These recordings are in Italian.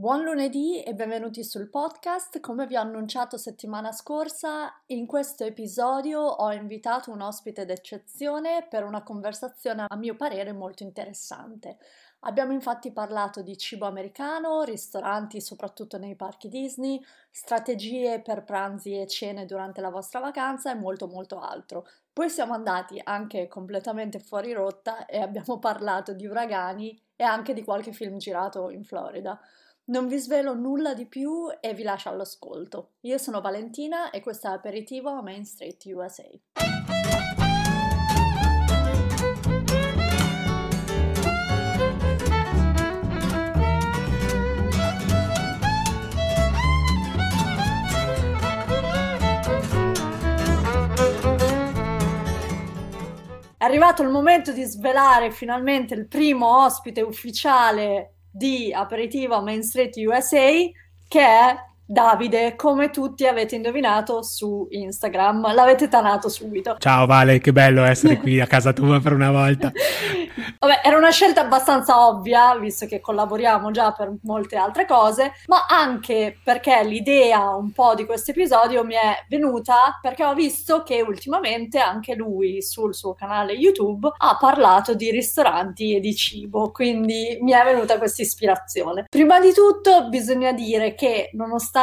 Buon lunedì e benvenuti sul podcast. Come vi ho annunciato settimana scorsa, in questo episodio ho invitato un ospite d'eccezione per una conversazione a mio parere molto interessante. Abbiamo infatti parlato di cibo americano, ristoranti soprattutto nei parchi Disney, strategie per pranzi e cene durante la vostra vacanza e molto molto altro. Poi siamo andati anche completamente fuori rotta e abbiamo parlato di uragani e anche di qualche film girato in Florida. Non vi svelo nulla di più e vi lascio all'ascolto. Io sono Valentina e questo è Aperitivo a Main Street USA. È arrivato il momento di svelare finalmente il primo ospite ufficiale di aperitivo Main Street USA che è Davide, come tutti avete indovinato su Instagram. L'avete tanato subito. Ciao Vale, che bello essere qui a casa tua per una volta. Vabbè, era una scelta abbastanza ovvia, visto che collaboriamo già per molte altre cose, ma anche perché l'idea un po' di questo episodio mi è venuta perché ho visto che ultimamente anche lui sul suo canale YouTube ha parlato di ristoranti e di cibo, quindi mi è venuta questa ispirazione. Prima di tutto bisogna dire che nonostante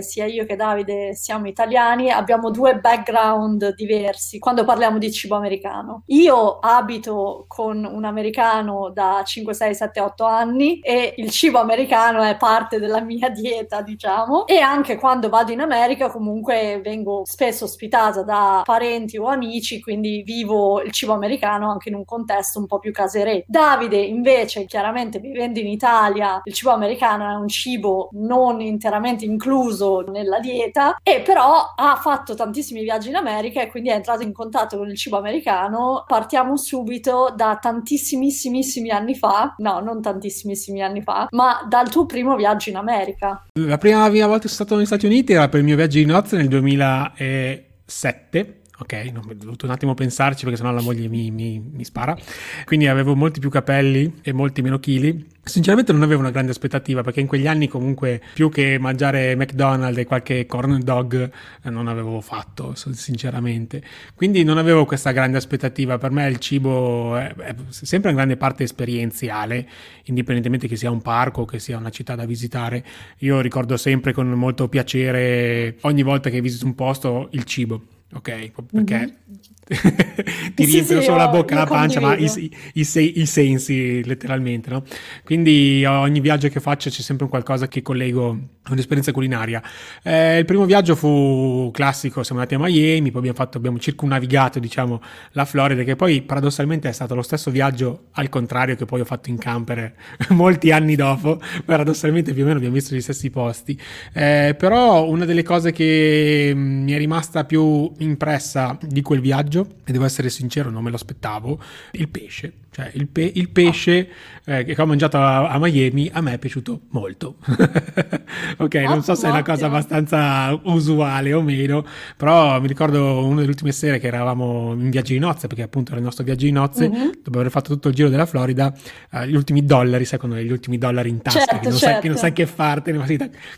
sia io che Davide siamo italiani, abbiamo due background diversi quando parliamo di cibo americano. Io abito con un americano da 5, 6, 7, 8 anni e il cibo americano è parte della mia dieta, diciamo. E anche quando vado in America comunque vengo spesso ospitata da parenti o amici, quindi vivo il cibo americano anche in un contesto un po' più caseretto. Davide invece, chiaramente vivendo in Italia, il cibo americano è un cibo non interamente incluso nella dieta e però ha fatto tantissimi viaggi in America e quindi è entrato in contatto con il cibo americano. Partiamo subito da tantissimissimissimi anni fa, no, non tantissimissimi anni fa, ma dal tuo primo viaggio in America. La prima volta che sono stato negli Stati Uniti era per il mio viaggio di nozze nel 2007 ok, non, ho dovuto un attimo pensarci perché sennò la moglie mi, mi, mi, spara. Quindi avevo molti più capelli e molti meno chili. Sinceramente non avevo una grande aspettativa perché in quegli anni comunque più che mangiare McDonald's e qualche corn dog eh, non avevo fatto, sinceramente. Quindi non avevo questa grande aspettativa. Per me il cibo è, è sempre una grande parte esperienziale, indipendentemente che sia un parco o che sia una città da visitare. Io ricordo sempre con molto piacere ogni volta che visito un posto il cibo ok? Perché mm-hmm. ti riempiono sì, solo la bocca e la pancia, ma i, i, i, i, sensi letteralmente, no? Quindi ogni viaggio che faccio c'è sempre un qualcosa che collego a un'esperienza culinaria. Eh, il primo viaggio fu classico, siamo andati a Miami, poi abbiamo, fatto, abbiamo circunnavigato, diciamo, la Florida, che poi paradossalmente è stato lo stesso viaggio al contrario che poi ho fatto in camper molti anni dopo, paradossalmente più o meno abbiamo visto gli stessi posti. Eh, però una delle cose che mm, mi è rimasta più impressa di quel viaggio, e devo essere sincero, non me lo aspettavo, il pesce. Cioè il, pe- il pesce eh, che ho mangiato a-, a, Miami a me è piaciuto molto. ok, non so se è una cosa abbastanza usuale o meno, però mi ricordo una delle ultime sere che eravamo in viaggio di nozze, perché appunto era il nostro viaggio di nozze, mm-hmm. dopo aver fatto tutto il giro della Florida, eh, gli ultimi dollari, sai quando gli ultimi dollari in tasca, certo, che, non certo. sai, che non sai che fartene, ma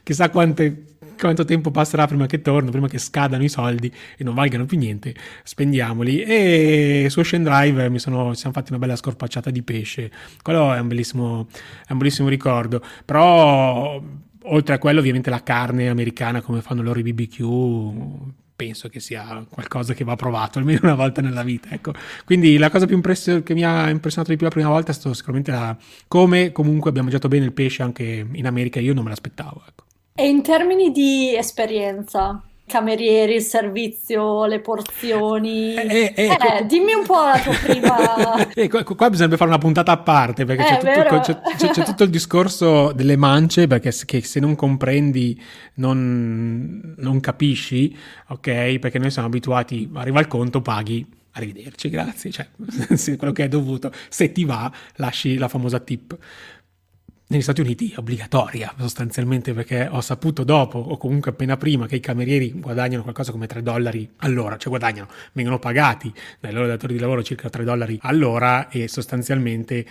chissà quante quanto tempo passerà prima che torno, prima che scadano i soldi e non valgano più niente, spendiamoli. E su Ocean Drive mi sono, siamo fatti una bella scorpacciata di pesce, quello è un bellissimo, è un bellissimo ricordo, però oltre a quello ovviamente la carne americana come fanno loro i BBQ penso che sia qualcosa che va provato almeno una volta nella vita. Ecco. Quindi la cosa più impress- che mi ha impressionato di più la prima volta è stato sicuramente la, come comunque abbiamo mangiato bene il pesce anche in America, io non me l'aspettavo. Ecco. E in termini di esperienza, camerieri, il servizio, le porzioni. Eh, eh, eh, eh dimmi un po' la tua prima. eh, qua, bisognerebbe fare una puntata a parte perché c'è tutto, c'è, c'è, c'è, tutto, il discorso delle mance perché se, se non comprendi non, non, capisci, ok? Perché noi siamo abituati, arriva il conto, paghi. Arrivederci, grazie. Cioè, quello che è dovuto. Se ti va, lasci la famosa tip negli Stati Uniti è obbligatoria sostanzialmente perché ho saputo dopo o comunque appena prima che i camerieri guadagnano qualcosa come 3 dollari all'ora, cioè guadagnano, vengono pagati dai loro datori di lavoro circa 3 dollari all'ora e sostanzialmente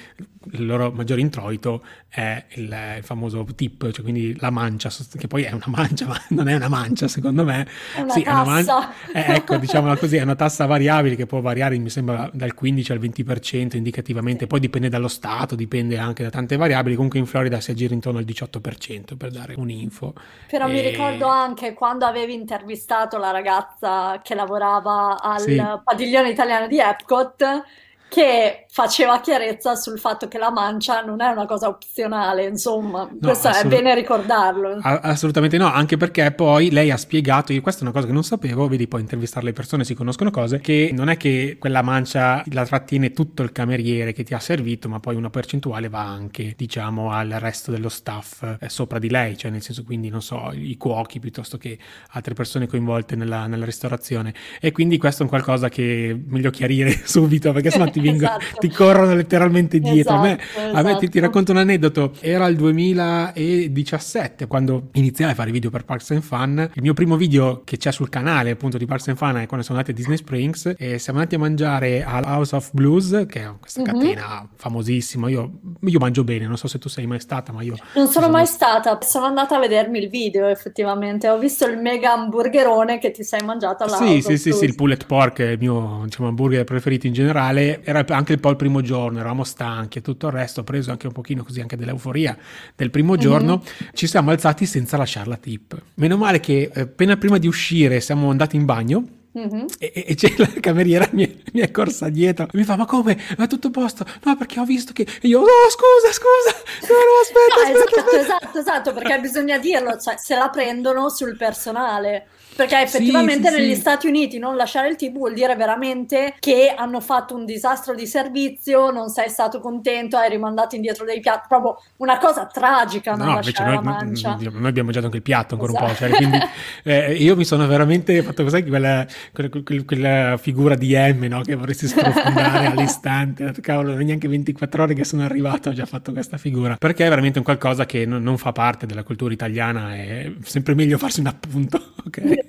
il loro maggiore introito è il, il famoso tip, cioè quindi la mancia, che poi è una mancia, ma non è una mancia secondo me. È una sì, tassa. È una man- eh, ecco, diciamola così, è una tassa variabile che può variare, mi sembra, dal 15 al 20% indicativamente, poi dipende dallo Stato, dipende anche da tante variabili, comunque in Florida si aggira intorno al 18% per dare un'info. Però e... mi ricordo anche quando avevi intervistato la ragazza che lavorava al sì. padiglione italiano di Epcot che faceva chiarezza sul fatto che la mancia non è una cosa opzionale, insomma, no, questo assolut- è bene ricordarlo. A- assolutamente no, anche perché poi lei ha spiegato, io questa è una cosa che non sapevo, vedi poi intervistare le persone si conoscono cose, che non è che quella mancia la trattiene tutto il cameriere che ti ha servito, ma poi una percentuale va anche, diciamo, al resto dello staff eh, sopra di lei, cioè nel senso quindi, non so, i cuochi piuttosto che altre persone coinvolte nella, nella ristorazione. E quindi questo è un qualcosa che meglio chiarire subito, perché sennò ti ti, vengo, esatto. ti corrono letteralmente dietro. Esatto, a me, esatto. a me ti, ti, esatto. racconto un aneddoto. Era il 2017 quando iniziai a fare video per Parks and Fun. Il mio primo video che c'è sul canale appunto di Parks and Fun è quando sono andati a Disney Springs e siamo andati a mangiare al House of Blues, che è questa mm-hmm. catena famosissima. Io, io, mangio bene, non so se tu sei mai stata, ma io... Non sono, sono mai stata, sono andata a vedermi il video effettivamente. Ho visto il mega hamburgerone che ti sei mangiato alla Sì, sì, sì, sì, il pulled pork è il mio diciamo, hamburger preferito in generale era anche un po' il primo giorno, eravamo stanchi e tutto il resto, ho preso anche un pochino così anche dell'euforia del primo mhm. giorno, mm-hmm. ci siamo alzati senza lasciare la tip. Meno male che eh, appena prima di uscire siamo andati in bagno Mm-hmm. E, e, c'è la cameriera mi, mi, è corsa dietro mi fa ma come ma tutto a posto no perché ho visto che io oh scusa scusa no, no aspetta, no, aspetta, esatto, aspetta. esatto esatto perché bisogna dirlo cioè, se la prendono sul personale perché effettivamente sì, sì, negli sì. Stati Uniti non lasciare il tip vuol dire veramente che hanno fatto un disastro di servizio, non sei stato contento, hai rimandato indietro dei piatti, proprio una cosa tragica non no, lasciare noi, la mancia. Noi, noi abbiamo mangiato anche il piatto ancora esatto. un po', cioè, quindi eh, io mi sono veramente fatto cos'è quella, quella, quella, figura di M no? che vorresti sprofondare all'istante, cavolo, non neanche 24 ore che sono arrivato ho già fatto questa figura, perché è veramente un qualcosa che non, non fa parte della cultura italiana, è sempre meglio farsi un appunto, ok?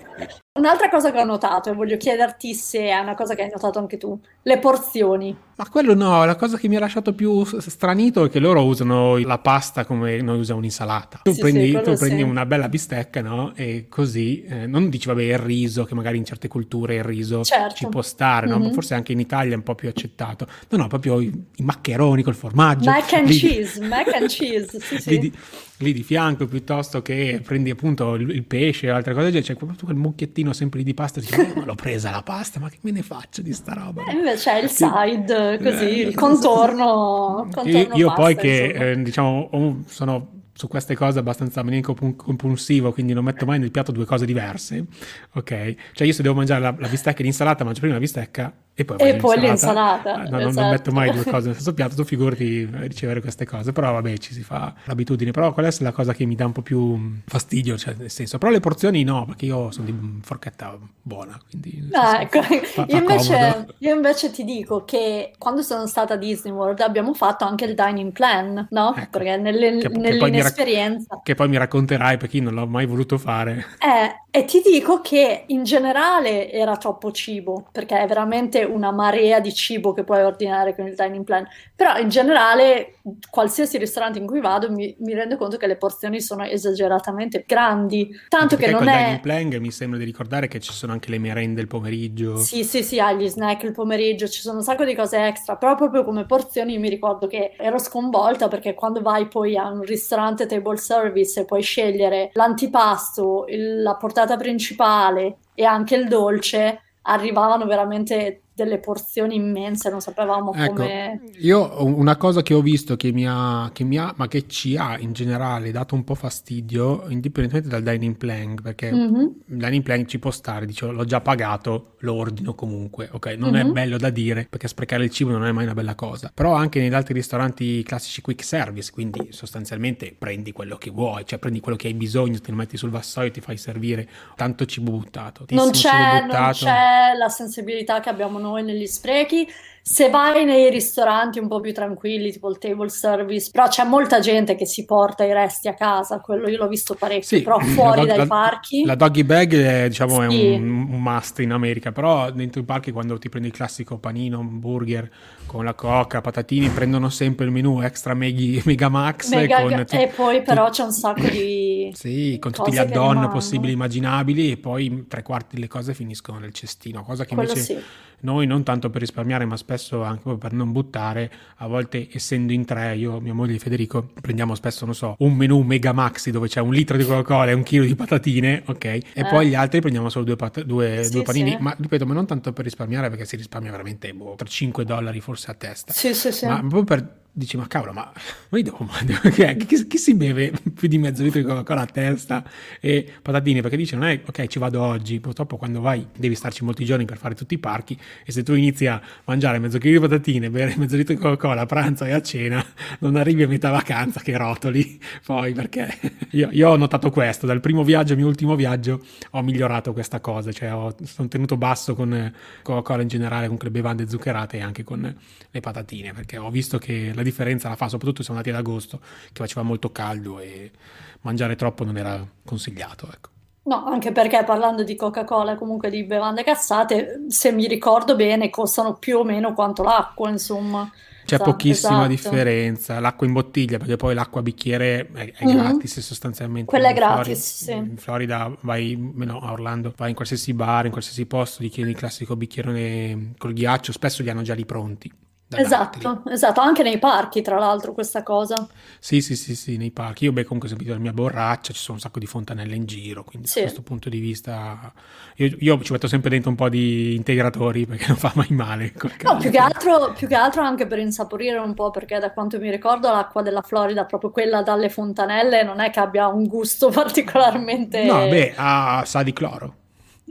Un'altra cosa che ho notato e voglio chiederti se è una cosa che hai notato anche tu, le porzioni. Ma quello no, la cosa che mi ha lasciato più stranito è che loro usano la pasta come noi usiamo un'insalata. Tu sì, prendi, sì, tu prendi sì. una bella bistecca, no? E così, eh, non dici vabbè il riso, che magari in certe culture il riso certo. ci può stare, no? Mm-hmm. Forse anche in Italia è un po' più accettato. No, no, proprio i, i maccheroni col formaggio. Mac and lì, cheese, mac and cheese, sì, sì. Lì, lì, di fianco piuttosto che prendi appunto il, il pesce o altre cose, c'è proprio quel mucchiettino sempre di pasta, dici, oh, l'ho presa la pasta, ma che me ne faccio di sta roba? E invece è il side così, eh, il contorno. contorno io, io poi che eh, diciamo sono su queste cose abbastanza maniaco compulsivo, quindi non metto mai nel piatto due cose diverse, ok? Cioè io se devo mangiare la, la bistecca e l'insalata, mangio prima la bistecca e poi, e poi l'insalata. Ah, no, esatto. non, metto mai due cose nello stesso piatto, tu figurati ricevere queste cose, però vabbè ci si fa l'abitudine, però qual è la cosa che mi dà un po' più fastidio, cioè nel senso, però le porzioni no, perché io sono di forchetta buona, quindi... Ah, ecco. fa, io, invece, io, invece, ti dico che quando sono stata a Disney World abbiamo fatto anche il dining plan, no? Ecco. Perché nelle, che, nell'inesperienza... Che, che poi mi racconterai perché io non l'ho mai voluto fare. Eh, e ti dico che in generale era troppo cibo, perché è veramente una marea di cibo che puoi ordinare con il dining plan, però in generale qualsiasi ristorante in cui vado mi, mi rendo conto che le porzioni sono esageratamente grandi, tanto che non è... dining plan mi sembra di ricordare che ci sono anche le merende il pomeriggio. Sì, sì, sì, hai gli snack il pomeriggio, ci sono un sacco di cose extra, però proprio come porzioni mi ricordo che ero sconvolta perché quando vai poi a un ristorante table service e puoi scegliere l'antipasto, il, la portata principale e anche il dolce, arrivavano veramente delle porzioni immense, non sapevamo ecco, come... Io una cosa che ho visto che mi, ha, che mi ha, ma che ci ha in generale dato un po' fastidio, indipendentemente dal dining plan, perché mm-hmm. il dining plan ci può stare, dicevo, l'ho già pagato, lo ordino comunque, ok? Non mm-hmm. è bello da dire, perché sprecare il cibo non è mai una bella cosa, però anche negli altri ristoranti classici quick service, quindi sostanzialmente prendi quello che vuoi, cioè prendi quello che hai bisogno, te lo metti sul vassoio, ti fai servire tanto cibo buttato. Non c'è, buttato. non c'è la sensibilità che abbiamo noi negli sprechi se vai nei ristoranti un po' più tranquilli, tipo il table service, però c'è molta gente che si porta i resti a casa, quello io l'ho visto parecchio, sì, però fuori dog, dai la, parchi. La doggy bag è, diciamo, sì. è un, un, must in America, però dentro i parchi quando ti prendi il classico panino, un burger con la coca, patatini, prendono sempre il menù extra meghi, mega max. Mega, con, e poi però c'è un sacco di... sì, con tutti gli add-on possibili e immaginabili e poi tre quarti delle cose finiscono nel cestino, cosa che quello invece... Sì noi non tanto per risparmiare, ma spesso anche per non buttare, a volte essendo in tre, io, mia moglie e Federico, prendiamo spesso, non so, un menù mega maxi dove c'è un litro di Coca-Cola e un chilo di patatine, ok? E eh. poi gli altri prendiamo solo due, pat- due, sì, due panini, sì. ma ripeto, ma non tanto per risparmiare, perché si risparmia veramente boh, tra 5 dollari forse a testa. Sì, sì, sì. Ma proprio per dici ma cavolo ma noi dopo chi, chi, chi, si beve più di mezzo litro di Coca-Cola a testa e patatine? Perché dice non è ok ci vado oggi purtroppo quando vai devi starci molti giorni per fare tutti i parchi e se tu inizi a mangiare mezzo chilo di patatine bere mezzo litro di Coca-Cola a pranzo e a cena non arrivi a metà vacanza che rotoli. Poi perché io, io ho notato questo dal primo viaggio al mio ultimo viaggio ho migliorato questa cosa cioè ho, sono tenuto basso con Coca-Cola in generale con le bevande zuccherate e anche con le patatine perché ho visto che la differenza la fa, soprattutto siamo andati ad agosto, che faceva molto caldo e mangiare troppo non era consigliato. Ecco. No, anche perché parlando di Coca-Cola comunque di bevande cassate, se mi ricordo bene, costano più o meno quanto l'acqua, insomma. C'è esatto, pochissima esatto. differenza. L'acqua in bottiglia, perché poi l'acqua a bicchiere è, è mm-hmm. gratis sostanzialmente. Quella è gratis, Florida, sì. In Florida vai, no, a Orlando, vai in qualsiasi bar, in qualsiasi posto, gli chiedi il classico bicchierone col ghiaccio, spesso li hanno già lì pronti. Esatto, esatto, anche nei parchi tra l'altro questa cosa. Sì, sì, sì, sì, nei parchi. Io beh comunque ho sentito la mia borraccia, ci sono un sacco di fontanelle in giro, quindi sì. da questo punto di vista io, io, ci metto sempre dentro un po' di integratori perché non fa mai male. No, più che, altro, più che altro anche per insaporire un po' perché da quanto mi ricordo l'acqua della Florida, proprio quella dalle fontanelle, non è che abbia un gusto particolarmente... No, beh, ha, sa di cloro.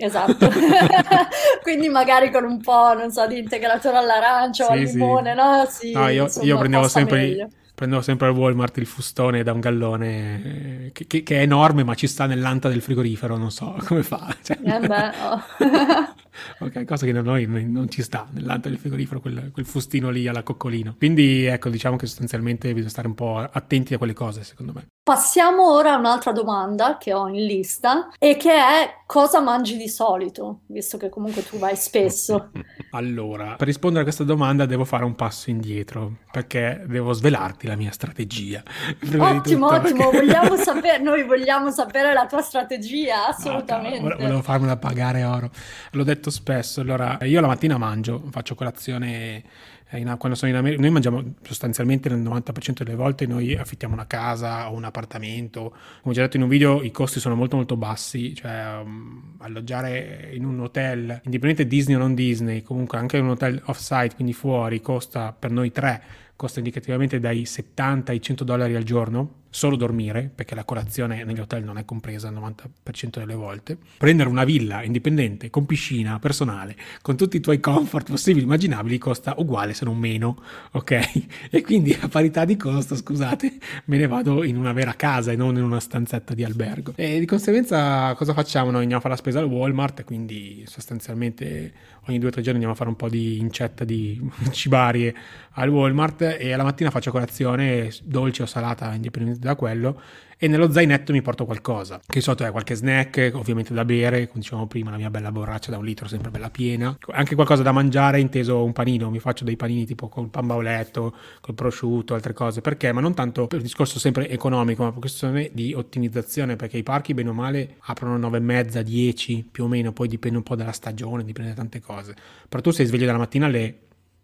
Esatto, quindi magari con un po', non so, di integratore all'arancia sì, o al limone, sì. no? Sì, no, io, io prendevo sempre, prendevo sempre al Walmart il fustone da un gallone eh, che, che, che, è enorme ma ci sta nell'anta del frigorifero, non so come fa. Cioè... Eh beh, oh. ok, cosa che da noi non ci sta nell'anta del frigorifero, quel, quel, fustino lì alla coccolino. Quindi ecco, diciamo che sostanzialmente bisogna stare un po' attenti a quelle cose, secondo me. Passiamo ora a un'altra domanda che ho in lista e che è cosa mangi di solito, visto che comunque tu vai spesso. allora, per rispondere a questa domanda devo fare un passo indietro perché devo svelarti la mia strategia. Ottimo, ottimo, perché... vogliamo sapere, noi vogliamo sapere la tua strategia, assolutamente. No, no, volevo farmela pagare oro. L'ho detto spesso, allora io la mattina mangio, faccio colazione in, quando sono in America, noi mangiamo sostanzialmente nel 90% delle volte, noi affittiamo una casa o un appartamento, come già detto in un video i costi sono molto molto bassi, cioè um, alloggiare in un hotel, indipendente Disney o non Disney, comunque anche un hotel off-site, quindi fuori, costa per noi tre costa indicativamente dai 70 ai 100 dollari al giorno, solo dormire, perché la colazione negli hotel non è compresa il 90% delle volte. Prendere una villa indipendente, con piscina personale, con tutti i tuoi comfort possibili e immaginabili, costa uguale se non meno, ok? E quindi a parità di costo, scusate, me ne vado in una vera casa e non in una stanzetta di albergo. E di conseguenza cosa facciamo? Noi andiamo a fare la spesa al Walmart, quindi sostanzialmente ogni due o tre giorni andiamo a fare un po' di incetta di cibarie al Walmart e alla mattina faccio colazione dolce o salata indipendente da quello e nello zainetto mi porto qualcosa, che di solito è qualche snack, ovviamente da bere, come dicevamo prima, la mia bella borraccia da un litro, sempre bella piena, anche qualcosa da mangiare, inteso un panino, mi faccio dei panini tipo col pan bauletto, col prosciutto, altre cose, perché? Ma non tanto per il discorso sempre economico, ma per questione di ottimizzazione, perché i parchi bene o male aprono 9 e mezza, 10 più o meno, poi dipende un po' dalla stagione, dipende da tante cose, però tu sei sveglio dalla mattina alle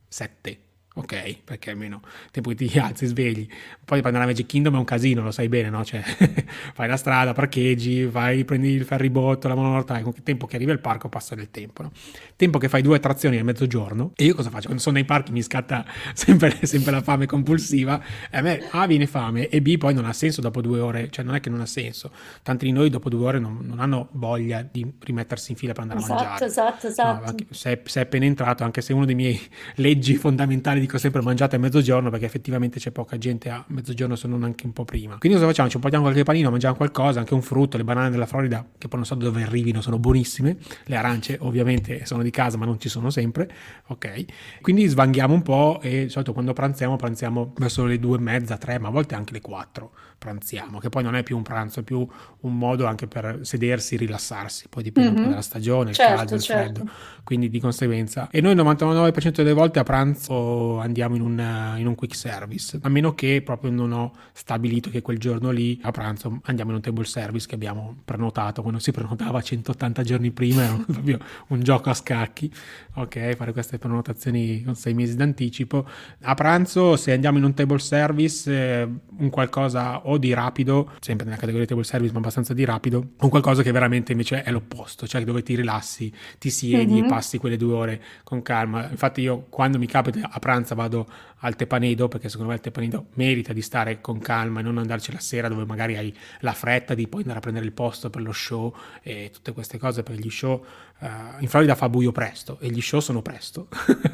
7 ok, perché almeno il tempo che ti alzi, svegli. Poi per andare a Magic Kingdom è un casino, lo sai bene, no? Cioè, fai la strada, parcheggi, vai, prendi il ferribotto, la monorail, con il tempo che arriva al parco passa del tempo, no? Tempo che fai due attrazioni a mezzogiorno e io cosa faccio? Quando sono nei parchi mi scatta sempre, sempre la fame compulsiva e a me A viene fame e B poi non ha senso dopo due ore, cioè non è che non ha senso. Tanti di noi dopo due ore non, non hanno voglia di rimettersi in fila per andare esatto, a mangiare. Esatto, esatto, esatto. No, se, se è appena entrato, anche se uno dei miei leggi fondamentali dico sempre mangiate a mezzogiorno perché effettivamente c'è poca gente a mezzogiorno se non anche un po' prima. Quindi cosa facciamo? Ci portiamo qualche panino, mangiamo qualcosa, anche un frutto, le banane della Florida che poi non so dove arrivino, sono buonissime, le arance ovviamente sono di casa ma non ci sono sempre, ok? Quindi svanghiamo un po' e di solito quando pranziamo pranziamo verso le due e mezza, tre, ma a volte anche le quattro pranziamo, che poi non è più un pranzo, è più un modo anche per sedersi, rilassarsi, poi dipende mm-hmm. dalla stagione, il certo, caldo, il certo. freddo, quindi di conseguenza. E noi il 99% delle volte a pranzo andiamo in un, in un, quick service, a meno che proprio non ho stabilito che quel giorno lì a pranzo andiamo in un table service che abbiamo prenotato, quando si prenotava 180 giorni prima era proprio un gioco a scacchi, ok, fare queste prenotazioni con sei mesi d'anticipo. A pranzo se andiamo in un table service, eh, un qualcosa o di rapido, sempre nella categoria table service, ma abbastanza di rapido, o qualcosa che veramente invece è l'opposto, cioè dove ti rilassi, ti siedi mm-hmm. e passi quelle due ore con calma. Infatti io quando mi capita a pranzo vado al Tepanedo, perché secondo me il Tepanedo merita di stare con calma e non andarci la sera dove magari hai la fretta di poi andare a prendere il posto per lo show e tutte queste cose, per gli show Uh, in Florida fa buio presto e gli show sono presto.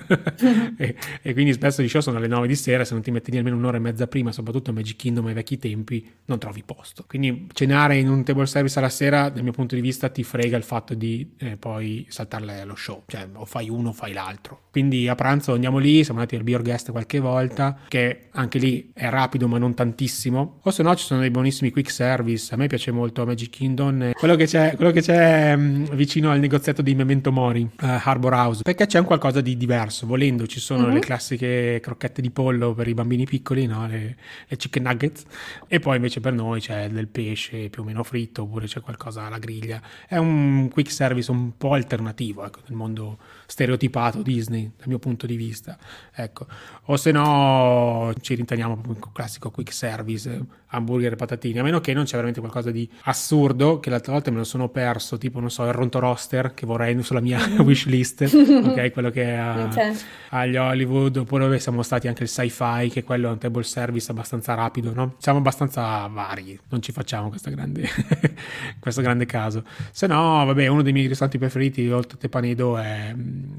E, e, quindi spesso gli show sono alle 9 di sera se non ti metti lì almeno un'ora e mezza prima soprattutto a Magic Kingdom ai vecchi tempi non trovi posto. Quindi cenare in un table service alla sera dal mio punto di vista ti frega il fatto di eh, poi saltare lo show. Cioè o fai uno o fai l'altro. Quindi a pranzo andiamo lì siamo andati al Beer Guest qualche volta che anche lì è rapido ma non tantissimo o se no ci sono dei buonissimi quick service a me piace molto Magic Kingdom quello che c'è, quello che c'è mh, vicino al negozio pezzetto di Memento Mori, uh, Harbor House, perché c'è un qualcosa di diverso. Volendo, ci sono mm-hmm. le classiche crocchette di pollo per i bambini piccoli, no? le, le, chicken nuggets, e poi invece per noi c'è del pesce più o meno fritto, oppure c'è qualcosa alla griglia. È un quick service un po' alternativo ecco, nel mondo stereotipato Disney, dal mio punto di vista. Ecco. O se no ci rintaniamo proprio un classico quick service, hamburger e patatine, a meno che non c'è veramente qualcosa di assurdo, che l'altra volta me lo sono perso, tipo, non so, il Ronto Roster, che vorrei sulla mia wish list, ok? Quello che è a, okay. agli Hollywood, oppure dove siamo stati anche il sci-fi, che quello è un table service abbastanza rapido, no? Siamo abbastanza vari, non ci facciamo grande, questo grande caso. Se no, vabbè, uno dei miei ristoranti preferiti, oltre a Tepanedo, è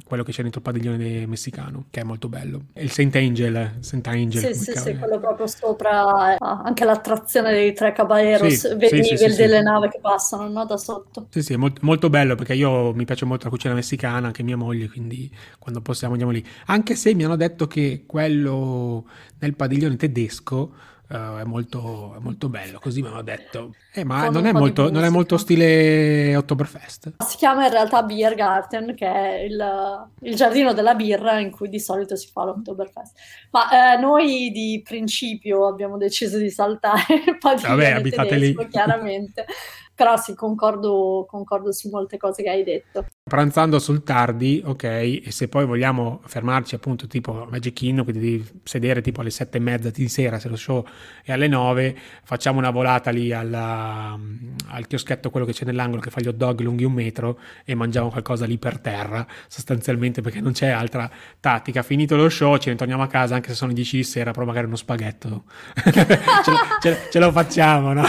quello che c'è dentro il padiglione messicano, che è molto bello. È il Saint Angel, Saint Angel. Sì, sì, sì, quello proprio sopra, ah, anche l'attrazione dei tre caballeros, sì, vedi sì, sì, delle navi che passano, no, da sotto. Sì, sì, è molto, molto bello perché io mi piace molto la cucina messicana, anche mia moglie, quindi quando possiamo andiamo lì. Anche se mi hanno detto che quello nel padiglione tedesco uh, è, molto, è, molto, bello, così mi hanno detto. Eh, ma non è, molto, non è, molto, stile Oktoberfest. Si chiama in realtà Beer Garden, che è il, il giardino della birra in cui di solito si fa l'Oktoberfest. Ma eh, noi di principio abbiamo deciso di saltare il padiglione Vabbè, abitate tedesco, lì. chiaramente. Però sì, concordo, concordo su molte cose che hai detto. Pranzando sul tardi, ok, e se poi vogliamo fermarci appunto tipo Magic Kingdom, quindi devi sedere tipo alle sette e mezza di sera se lo show è alle nove, facciamo una volata lì alla, al chioschetto, quello che c'è nell'angolo che fa gli hot dog lunghi un metro e mangiamo qualcosa lì per terra, sostanzialmente perché non c'è altra tattica. Finito lo show ce ne torniamo a casa anche se sono le 10 di sera, però magari uno spaghetto ce, lo, ce, ce lo facciamo, no?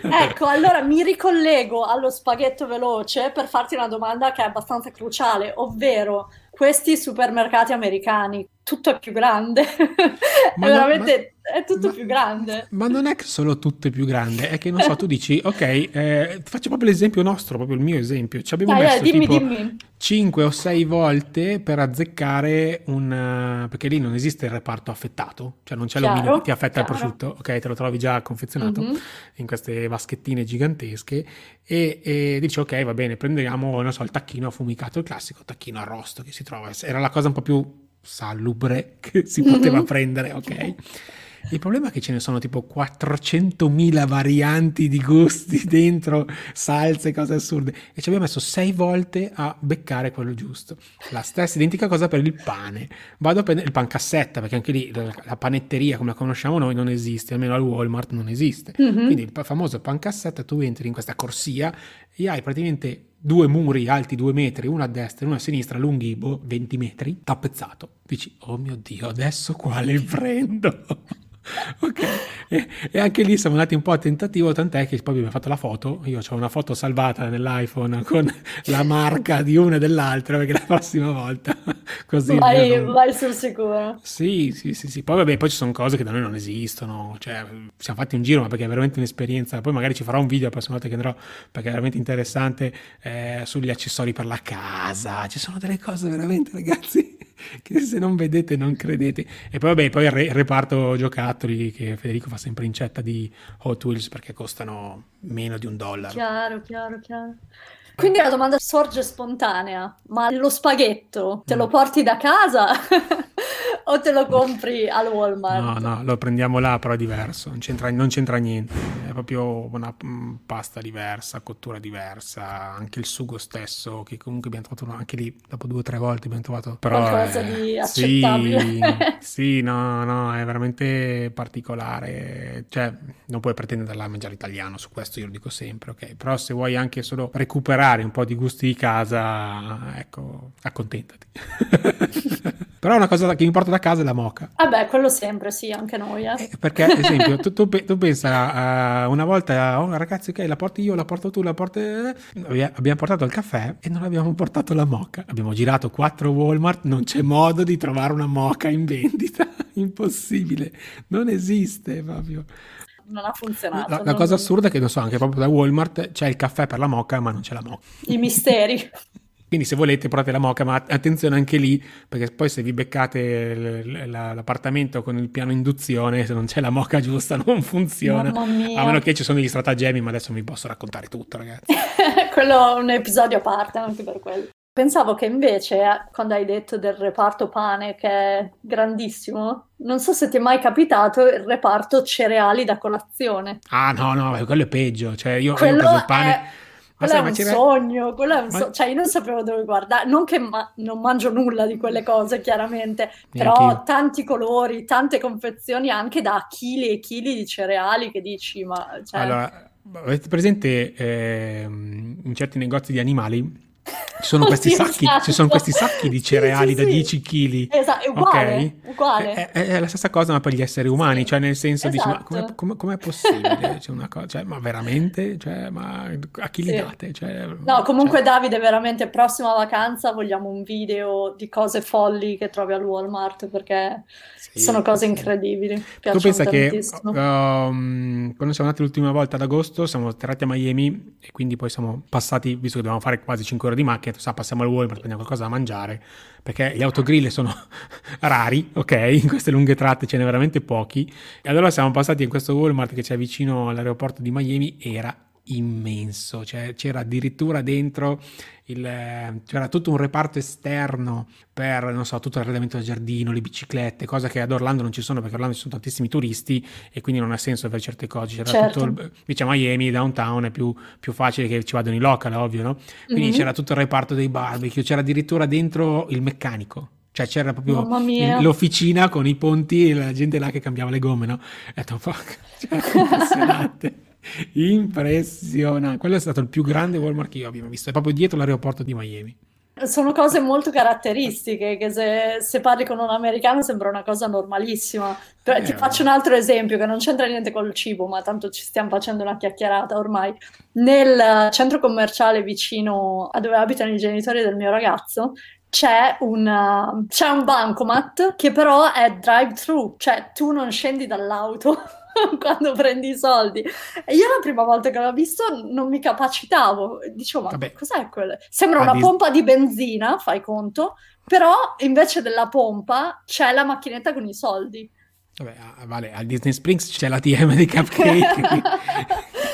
ecco, allora mi ricollego allo spaghetto veloce per farti una domanda che è abbastanza cruciale, ovvero questi supermercati americani, tutto è più grande. Ma è veramente ma, è tutto ma, più grande. Ma non è che solo tutto è più grande, è che non so, tu dici, ok, eh, faccio proprio l'esempio nostro, proprio il mio esempio. Ci abbiamo dai, messo dimmi, tipo dimmi. 5 o 6 volte per azzeccare un... perché lì non esiste il reparto affettato, cioè non c'è chiaro, l'omino che ti affetta chiaro. il prosciutto, ok, te lo trovi già confezionato mm-hmm. in queste vaschettine gigantesche e, e, dici, ok, va bene, prendiamo, non so, il tacchino affumicato, il classico tacchino arrosto che si trova, era la cosa un po' più salubre che si poteva mm-hmm. prendere, ok? Il problema è che ce ne sono tipo 400.000 varianti di gusti dentro, salse, cose assurde. E ci abbiamo messo sei volte a beccare quello giusto. La stessa identica cosa per il pane. Vado a prendere il pan cassetta, perché anche lì la panetteria come la conosciamo noi non esiste, almeno al Walmart non esiste. Mm-hmm. Quindi il famoso pan cassetta, tu entri in questa corsia e hai praticamente due muri alti due metri, uno a destra e uno a sinistra, lunghi boh, 20 metri, tappezzato. Dici, oh mio Dio, adesso quale prendo? ok, e, e, anche lì siamo andati un po' a tentativo, tant'è che poi abbiamo fatto la foto. Io ho una foto salvata nell'iPhone con la marca di una e dell'altra, perché la prossima volta così. Vai, non... vai sul sicuro. Sì, sì, sì, sì. Poi vabbè, poi ci sono cose che da noi non esistono. Cioè, siamo fatti un giro, ma perché è veramente un'esperienza. Poi magari ci farò un video la prossima volta che andrò, perché è veramente interessante eh, sugli accessori per la casa. Ci sono delle cose veramente, ragazzi che se non vedete non credete. E poi vabbè, poi il, re, il reparto giocattoli che Federico fa sempre incetta di Hot Wheels perché costano meno di un dollaro. Chiaro, chiaro, chiaro. Quindi la domanda sorge spontanea, ma lo spaghetto te lo mm. porti da casa o te lo compri al Walmart? No, no, lo prendiamo là, però è diverso, non c'entra, non c'entra niente, è proprio una mm, pasta diversa, cottura diversa, anche il sugo stesso, che comunque abbiamo trovato anche lì, dopo due o tre volte abbiamo trovato... Però Qualcosa è, di accettabile. Sì, sì, no, no, è veramente particolare, cioè non puoi pretendere da mangiare italiano, su questo io lo dico sempre, ok? Però se vuoi anche solo recuperare cambiare un po' di gusti di casa, ecco, accontentati. Però una cosa che mi porto da casa è la moca. Vabbè, quello sempre, sì, anche noi. Eh. Eh, perché, ad esempio, tu, tu, tu pensa uh, una volta, oh, ragazzi, ok, la porti io, la porto tu, la porto... Eh. Abbiamo portato il caffè e non abbiamo portato la moca. Abbiamo girato quattro Walmart, non c'è modo di trovare una moca in vendita. Impossibile, non esiste proprio non ha funzionato. La, la non... cosa assurda è che, non so, anche proprio da Walmart c'è il caffè per la moca, ma non c'è la moca. I misteri. Quindi se volete provate la moca, ma attenzione anche lì, perché poi se vi beccate l- l- l'appartamento con il piano induzione, se non c'è la moca giusta non funziona. A meno che ci sono degli stratagemmi, ma adesso mi posso raccontare tutto, ragazzi. quello è un episodio a parte, anche per quello. Pensavo che invece, eh, quando hai detto del reparto pane, che è grandissimo, non so se ti è mai capitato il reparto cereali da colazione. Ah, no, no, quello è peggio. Cioè, io, quello ho preso il pane. È... Quello sai, è un c'era... sogno, quello è un ma... so... cioè io non sapevo dove guardare, non che ma... non mangio nulla di quelle cose chiaramente, però tanti colori, tante confezioni anche da chili e chili di cereali che dici ma... Cioè... Allora, avete presente eh, in certi negozi di animali ci sono, questi sacchi, esatto. ci sono questi sacchi di cereali sì, sì, da 10 kg. Esatto, è uguale. Okay? uguale. È, è, è, la stessa cosa, ma per gli esseri umani, cioè nel senso esatto. dici, ma esatto. com'è, com'è, com'è possibile? C'è una cosa, cioè, ma veramente? Cioè, ma a chi li date? Cioè, no, comunque cioè... Davide, veramente, prossima vacanza vogliamo un video di cose folli che trovi al Walmart, perché sono cose incredibili. Tu pensa tantissimo. che um, quando siamo andati l'ultima volta ad agosto, siamo atterrati a Miami e quindi poi siamo passati, visto che dovevamo fare quasi 5 ore di macchina, sa, passiamo al Walmart, prendiamo qualcosa da mangiare, perché gli autogrill sono rari, ok? In queste lunghe tratte ce n'è veramente pochi. E allora siamo passati in questo Walmart che c'è vicino all'aeroporto di Miami, era immenso, cioè c'era addirittura dentro il, c'era tutto un reparto esterno per, non so, tutto l'arredamento del giardino, le biciclette, cosa che ad Orlando non ci sono perché a Orlando ci sono tantissimi turisti e quindi non ha senso avere certe cose. C'era certo. tutto, il, a Miami, downtown, è più, più, facile che ci vadano i local, ovvio, no? Quindi mm-hmm. c'era tutto il reparto dei barbecue, c'era addirittura dentro il meccanico. Cioè c'era proprio l'officina con i ponti e la gente là che cambiava le gomme, no? Ho detto, fuck, cioè, impressionante. Impressionante. Quello è stato il più grande Walmart che io abbia visto. È proprio dietro l'aeroporto di Miami. Sono cose molto caratteristiche che se, se parli con un americano sembra una cosa normalissima. Eh, ti faccio un altro esempio che non c'entra niente col cibo, ma tanto ci stiamo facendo una chiacchierata ormai. Nel centro commerciale vicino a dove abitano i genitori del mio ragazzo c'è un, c'è un bancomat che però è drive-thru, cioè tu non scendi dall'auto quando prendi i soldi. E io la prima volta che l'ho visto non mi capacitavo. Dicevo, ma Vabbè. cos'è quello? Sembra una dis- pompa di benzina, fai conto, però invece della pompa c'è la macchinetta con i soldi. Vabbè, vale, al Disney Springs c'è la TM dei cupcake.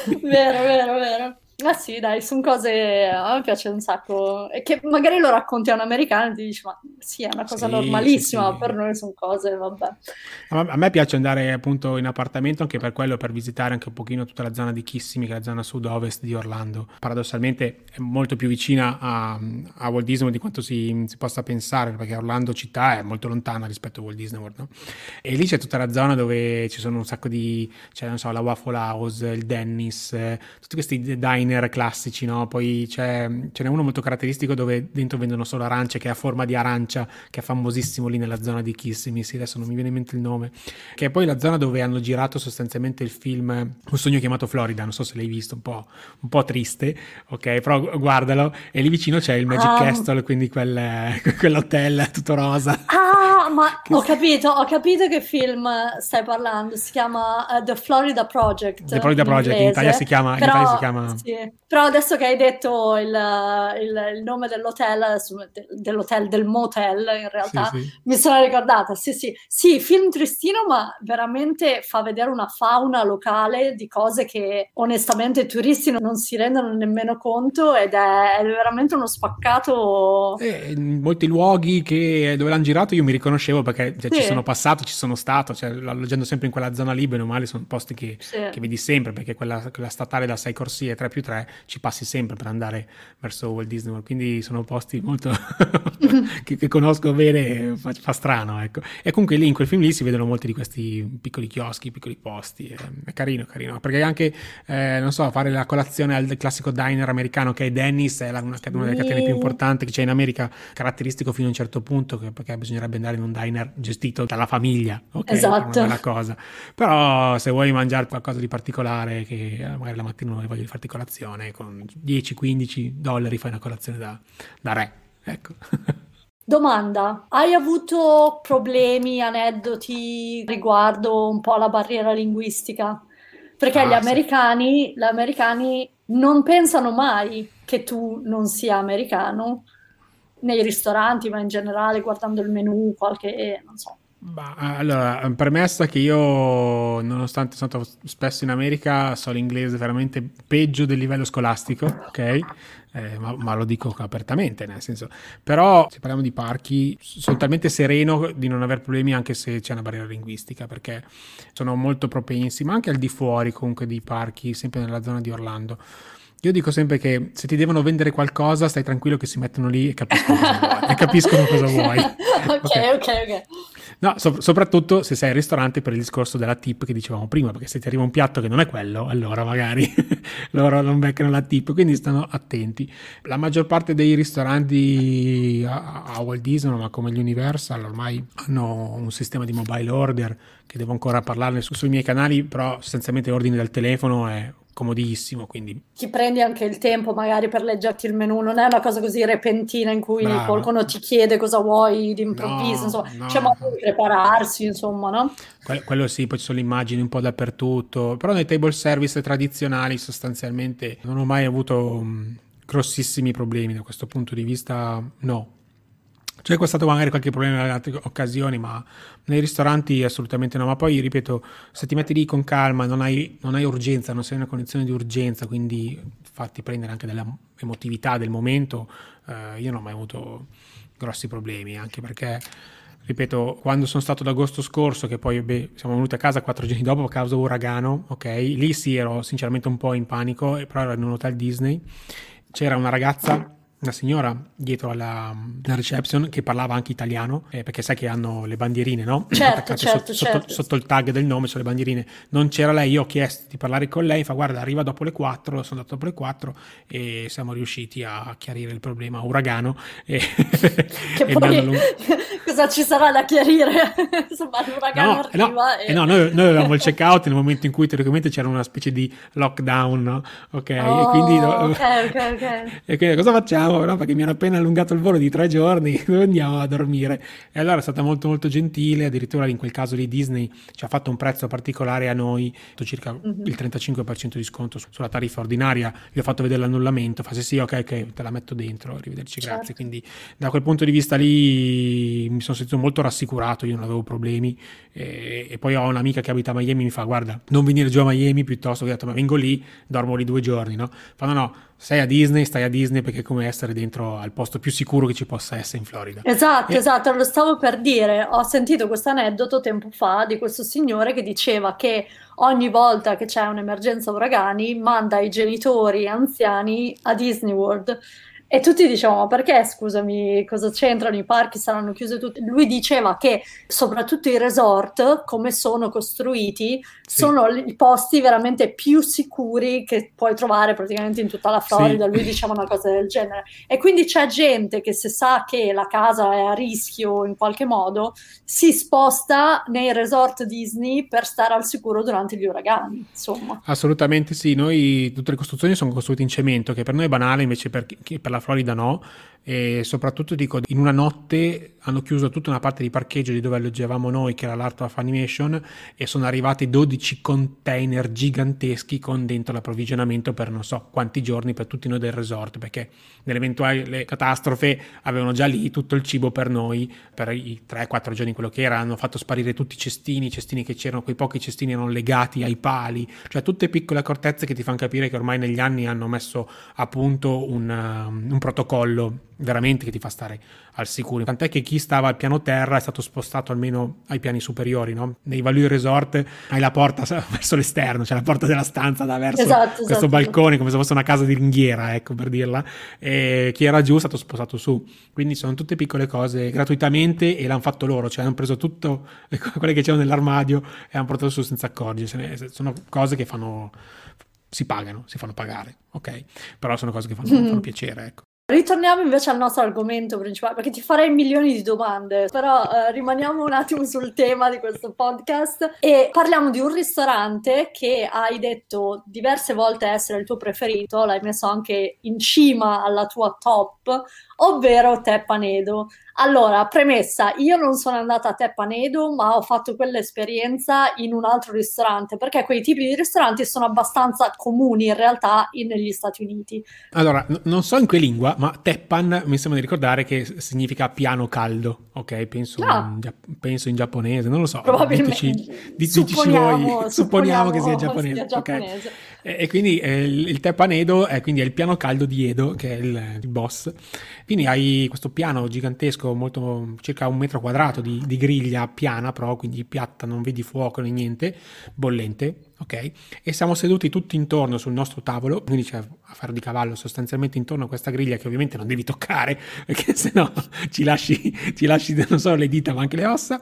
vero, vero, vero. Ah sì, dai, sono cose a me piace un sacco. E che magari lo racconti a un americano e ti dici, ma sì, è una cosa sì, normalissima, sì, per noi sono cose, vabbè. A me piace andare appunto in appartamento anche per quello, per visitare anche un pochino tutta la zona di Kissimmee, che è la zona sud-ovest di Orlando. Paradossalmente è molto più vicina a, a Walt Disney di quanto si, si, possa pensare, perché Orlando città è molto lontana rispetto a Walt Disney World, no? E lì c'è tutta la zona dove ci sono un sacco di, c'è, non so, la Waffle House, il Dennis, eh, tutti questi diner diner classici, no? Poi c'è, ce n'è uno molto caratteristico dove dentro vendono solo arance, che è a forma di arancia, che è famosissimo lì nella zona di Kissimmee, adesso non mi viene in mente il nome, che è poi la zona dove hanno girato sostanzialmente il film Un sogno chiamato Florida, non so se l'hai visto, un po', un po triste, ok? Però guardalo, e lì vicino c'è il Magic um, Castle, quindi quel, quell'hotel tutto rosa. Ah, ma ho capito, ho capito che film stai parlando, si chiama uh, The Florida Project. The Florida Project, in Italia si chiama... Però, Italia si chiama... Sì. Però adesso che hai detto il, il, il nome dell'hotel, dell'hotel, del motel in realtà, sì, sì. mi sono ricordata, sì sì, sì, film tristino ma veramente fa vedere una fauna locale di cose che onestamente i turisti non si rendono nemmeno conto ed è, è veramente uno spaccato. Eh, in molti luoghi che, dove l'hanno girato io mi riconoscevo perché cioè, ci sono passato, ci sono stato, cioè, alloggiando sempre in quella zona lì, bene o male, sono posti che, che vedi sempre perché quella, quella, statale da 6 corsie 3 più 3 ci passi sempre per andare verso Walt Disney World, quindi sono posti molto che, che, conosco bene, fa, fa, strano, ecco. E comunque lì in quel film lì si vedono molti di questi piccoli chioschi, piccoli posti, è, è carino, carino, perché anche, eh, non so, fare la colazione al classico diner americano che è Dennis, è la, una, una, delle catene più importanti che c'è in America, caratteristico fino a un certo punto, che, perché bisognerebbe andare in un diner gestito dalla famiglia, ok? Esatto. È una cosa. Però se vuoi mangiare qualcosa di particolare, che eh, magari la mattina non di farti colazione, con 10-15 dollari fai una colazione da, da re, ecco. Domanda, hai avuto problemi, aneddoti riguardo un po' la barriera linguistica? Perché ah, gli, americani, sì. gli americani non pensano mai che tu non sia americano nei ristoranti, ma in generale guardando il menù, qualche, non so. Allora, premessa che io, nonostante sono stato spesso in America, so l'inglese veramente peggio del livello scolastico, ok? eh, ma, ma, lo dico apertamente, nel senso, però se parliamo di parchi sono talmente sereno di non avere problemi anche se c'è una barriera linguistica, perché sono molto propensi, ma anche al di fuori comunque dei parchi, sempre nella zona di Orlando. Io dico sempre che se ti devono vendere qualcosa, stai tranquillo che si mettono lì e capiscono cosa vuoi. E capiscono cosa vuoi. ok, ok, ok. okay. No, so- soprattutto se sei al ristorante per il discorso della tip che dicevamo prima, perché se ti arriva un piatto che non è quello, allora magari loro non beccano la tip, quindi stanno attenti. La maggior parte dei ristoranti a, a Walt Disney, ma come gli Universal, ormai hanno un sistema di mobile order che devo ancora parlarne su- sui miei canali, però sostanzialmente ordini dal telefono è comodissimo. Quindi... Ti prendi anche il tempo magari per leggerti il menu, non è una cosa così repentina in cui Bravo. qualcuno ti chiede cosa vuoi d'improvviso, no, insomma, no. c'è modo di prepararsi, insomma, no? Quello, quello sì, poi ci sono le immagini un po' dappertutto, però nei table service tradizionali sostanzialmente non ho mai avuto grossissimi problemi da questo punto di vista, no. C'è stato magari qualche problema in altre occasioni, ma nei ristoranti assolutamente no. Ma poi, ripeto, se ti metti lì con calma, non hai, non hai urgenza, non sei in una condizione di urgenza, quindi fatti prendere anche dalla emotività del momento, eh, io non ho mai avuto grossi problemi, anche perché ripeto, quando sono stato d'agosto scorso, che poi beh, siamo venuti a casa quattro giorni dopo a causa uragano, ok, lì sì ero sinceramente un po' in panico, però ero in un hotel Disney, c'era una ragazza una signora dietro alla, alla, reception che parlava anche italiano, eh, perché sai che hanno le bandierine, no? Certo, certo, sotto, certo. Sotto, sotto, il tag del nome, sono le bandierine. Non c'era lei, io ho chiesto di parlare con lei, fa guarda, arriva dopo le 4, sono andato dopo le 4 e siamo riusciti a chiarire il problema uragano. E, che e poi, lungo... cosa ci sarà da chiarire? Insomma, l'uragano no, arriva no, e... Eh, no, noi, noi avevamo il checkout nel momento in cui teoricamente c'era una specie di lockdown, no? ok? Oh, e quindi... ok, ok, ok. E quindi cosa facciamo? Andiamo, no? perché mi hanno appena allungato il volo di tre giorni, dove andiamo a dormire? E allora è stata molto molto gentile, addirittura in quel caso di Disney ci ha fatto un prezzo particolare a noi, circa mm-hmm. il 35% di sconto sulla tariffa ordinaria, gli ho fatto vedere l'annullamento, fa sì sì ok ok te la metto dentro, arrivederci certo. grazie, quindi da quel punto di vista lì mi sono sentito molto rassicurato, io non avevo problemi e, e poi ho un'amica che abita a Miami mi fa guarda non venire giù a Miami piuttosto che ho detto ma vengo lì, dormo lì due giorni, no? Fa no no sei a Disney, stai a Disney perché è come essere dentro al posto più sicuro che ci possa essere in Florida. Esatto, e... esatto, lo stavo per dire. Ho sentito questo aneddoto tempo fa di questo signore che diceva che ogni volta che c'è un'emergenza uragani manda i genitori anziani a Disney World E tutti dicevano, ma perché, scusami, cosa c'entrano? I parchi saranno chiusi tutti. Lui diceva che soprattutto i resort, come sono costruiti, sì. sono i posti veramente più sicuri che puoi trovare praticamente in tutta la Florida. Sì. Lui diceva una cosa del genere. E quindi c'è gente che se sa che la casa è a rischio in qualche modo, si sposta nei resort Disney per stare al sicuro durante gli uragani, insomma. Assolutamente sì, noi tutte le costruzioni sono costruite in cemento, che per noi è banale, invece per, per la Florida no, e soprattutto dico in una notte hanno chiuso tutta una parte di parcheggio di dove alloggiavamo noi che era l'Art of Animation e sono arrivati 12 container giganteschi con dentro l'approvvigionamento per non so quanti giorni per tutti noi del resort perché nell'eventuale catastrofe avevano già lì tutto il cibo per noi per i 3-4 giorni quello che era hanno fatto sparire tutti i cestini i cestini che c'erano quei pochi cestini erano legati ai pali cioè tutte piccole accortezze che ti fanno capire che ormai negli anni hanno messo a punto un, um, un protocollo veramente che ti fa stare al sicuro. Tant'è che chi stava al piano terra è stato spostato almeno ai piani superiori, no? Nei Value Resort hai la porta verso l'esterno, c'è cioè la porta della stanza da verso esatto, questo esatto. balcone, come se fosse una casa di ringhiera, ecco per dirla. E chi era giù è stato spostato su. Quindi sono tutte piccole cose gratuitamente e l'hanno fatto loro, cioè hanno preso tutto quelle che c'erano nell'armadio e hanno portato su senza accorgersene. Sono cose che fanno si pagano, si fanno pagare, ok? Però sono cose che fanno, mm. fanno piacere, ecco. Ritorniamo invece al nostro argomento principale, perché ti farei milioni di domande, però eh, rimaniamo un attimo sul tema di questo podcast e parliamo di un ristorante che hai detto diverse volte essere il tuo preferito, l'hai messo anche in cima alla tua top, ovvero Teppanedo. Allora, premessa, io non sono andata a Teppanedo, ma ho fatto quell'esperienza in un altro ristorante, perché quei tipi di ristoranti sono abbastanza comuni in realtà in, negli Stati Uniti. Allora, n- non so in che lingua, ma Teppan mi sembra di ricordare che significa piano caldo, ok? Penso, ah. in, penso in, giapponese, non lo so. Probabilmente. Diteci, diteci supponiamo, voi, supponiamo, che sia giapponese. Sia giapponese. Okay. E, e, quindi eh, il, il Teppan è, quindi è il piano caldo di Edo, che è il, il boss. Quindi hai questo piano gigantesco, molto, circa un metro quadrato di, di griglia piana, però quindi piatta, non vedi fuoco né niente, bollente, ok? E siamo seduti tutti intorno sul nostro tavolo, quindi c'è a fare di cavallo sostanzialmente intorno a questa griglia che ovviamente non devi toccare, perché sennò ci lasci, ci lasci non solo le dita ma anche le ossa,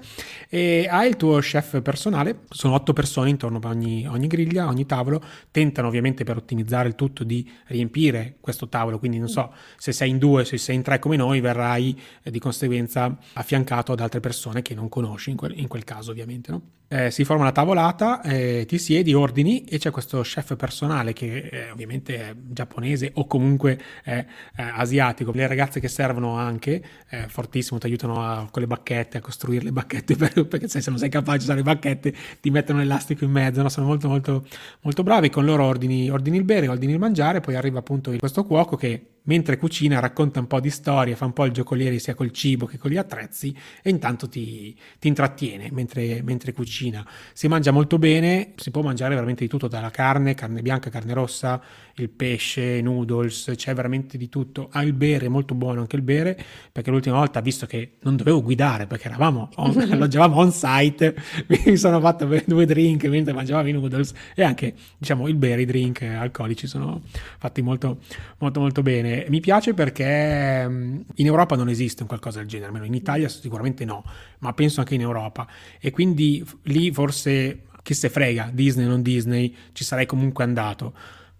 e hai il tuo chef personale, sono otto persone intorno a ogni, ogni griglia, ogni tavolo, tentano ovviamente per ottimizzare il tutto di riempire questo tavolo, quindi non so se sei in due, se sei in tre come noi, verrai eh, di conseguenza affiancato ad altre persone che non conosci in quel, in quel caso ovviamente, no? eh, si forma la tavolata, eh, ti siedi, ordini e c'è questo chef personale che eh, ovviamente è giapponese o comunque è eh, asiatico. Le ragazze che servono anche, eh, fortissimo, ti aiutano a, con le bacchette, a costruire le bacchette, per, perché se non sei capace di usare le bacchette ti mettono l'elastico in mezzo, no? sono molto molto molto bravi, con loro ordini, ordini il bere, ordini il mangiare, poi arriva appunto questo cuoco che mentre cucina racconta un po' di storie, fa un po' il giocoliere sia col cibo che con gli attrezzi e intanto ti, ti intrattiene mentre, mentre, cucina. Si mangia molto bene, si può mangiare veramente di tutto, dalla carne, carne bianca, carne rossa, il pesce, noodles, c'è veramente di tutto. Ha il bere, molto buono anche il bere, perché l'ultima volta, visto che non dovevo guidare perché eravamo on, alloggiavamo on site, mi sono fatto due drink mentre mangiavamo i noodles e anche diciamo il bere, i drink alcolici sono fatti molto molto molto bene mi piace perché mm, in Europa non esiste un qualcosa del genere, almeno in Italia sicuramente no, ma penso anche in Europa. E quindi lì forse chi se frega, Disney o non Disney, ci sarei comunque andato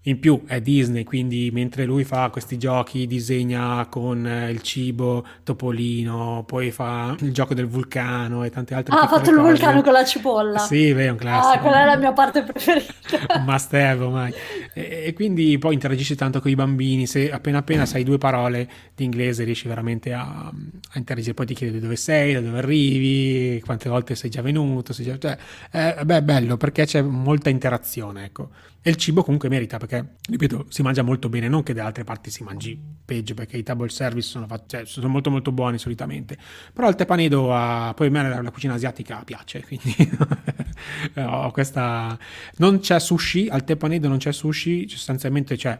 in più è Disney, quindi mentre lui fa questi giochi, disegna con eh, il cibo, Topolino, poi fa il gioco del vulcano e tante altre cose. Ah, ha fatto il vulcano con la cipolla. Sì, è un classico. Ah, quella è la mia parte preferita. un must have ormai. E, e, quindi poi interagisci tanto con i bambini, se appena appena sai due parole di inglese riesci veramente a, a interagire, poi ti chiede dove sei, da dove arrivi, quante volte sei già venuto, sei già... Cioè, eh, beh, è bello perché c'è molta interazione, ecco. E il cibo comunque merita perché, ripeto, si mangia molto bene, non che da altre parti si mangi peggio perché i table service sono, fatti, cioè, sono molto molto buoni solitamente. Però il tepanedo, ha, poi a me la, la cucina asiatica piace, quindi ho questa... Non c'è sushi, al tepanedo non c'è sushi, sostanzialmente c'è...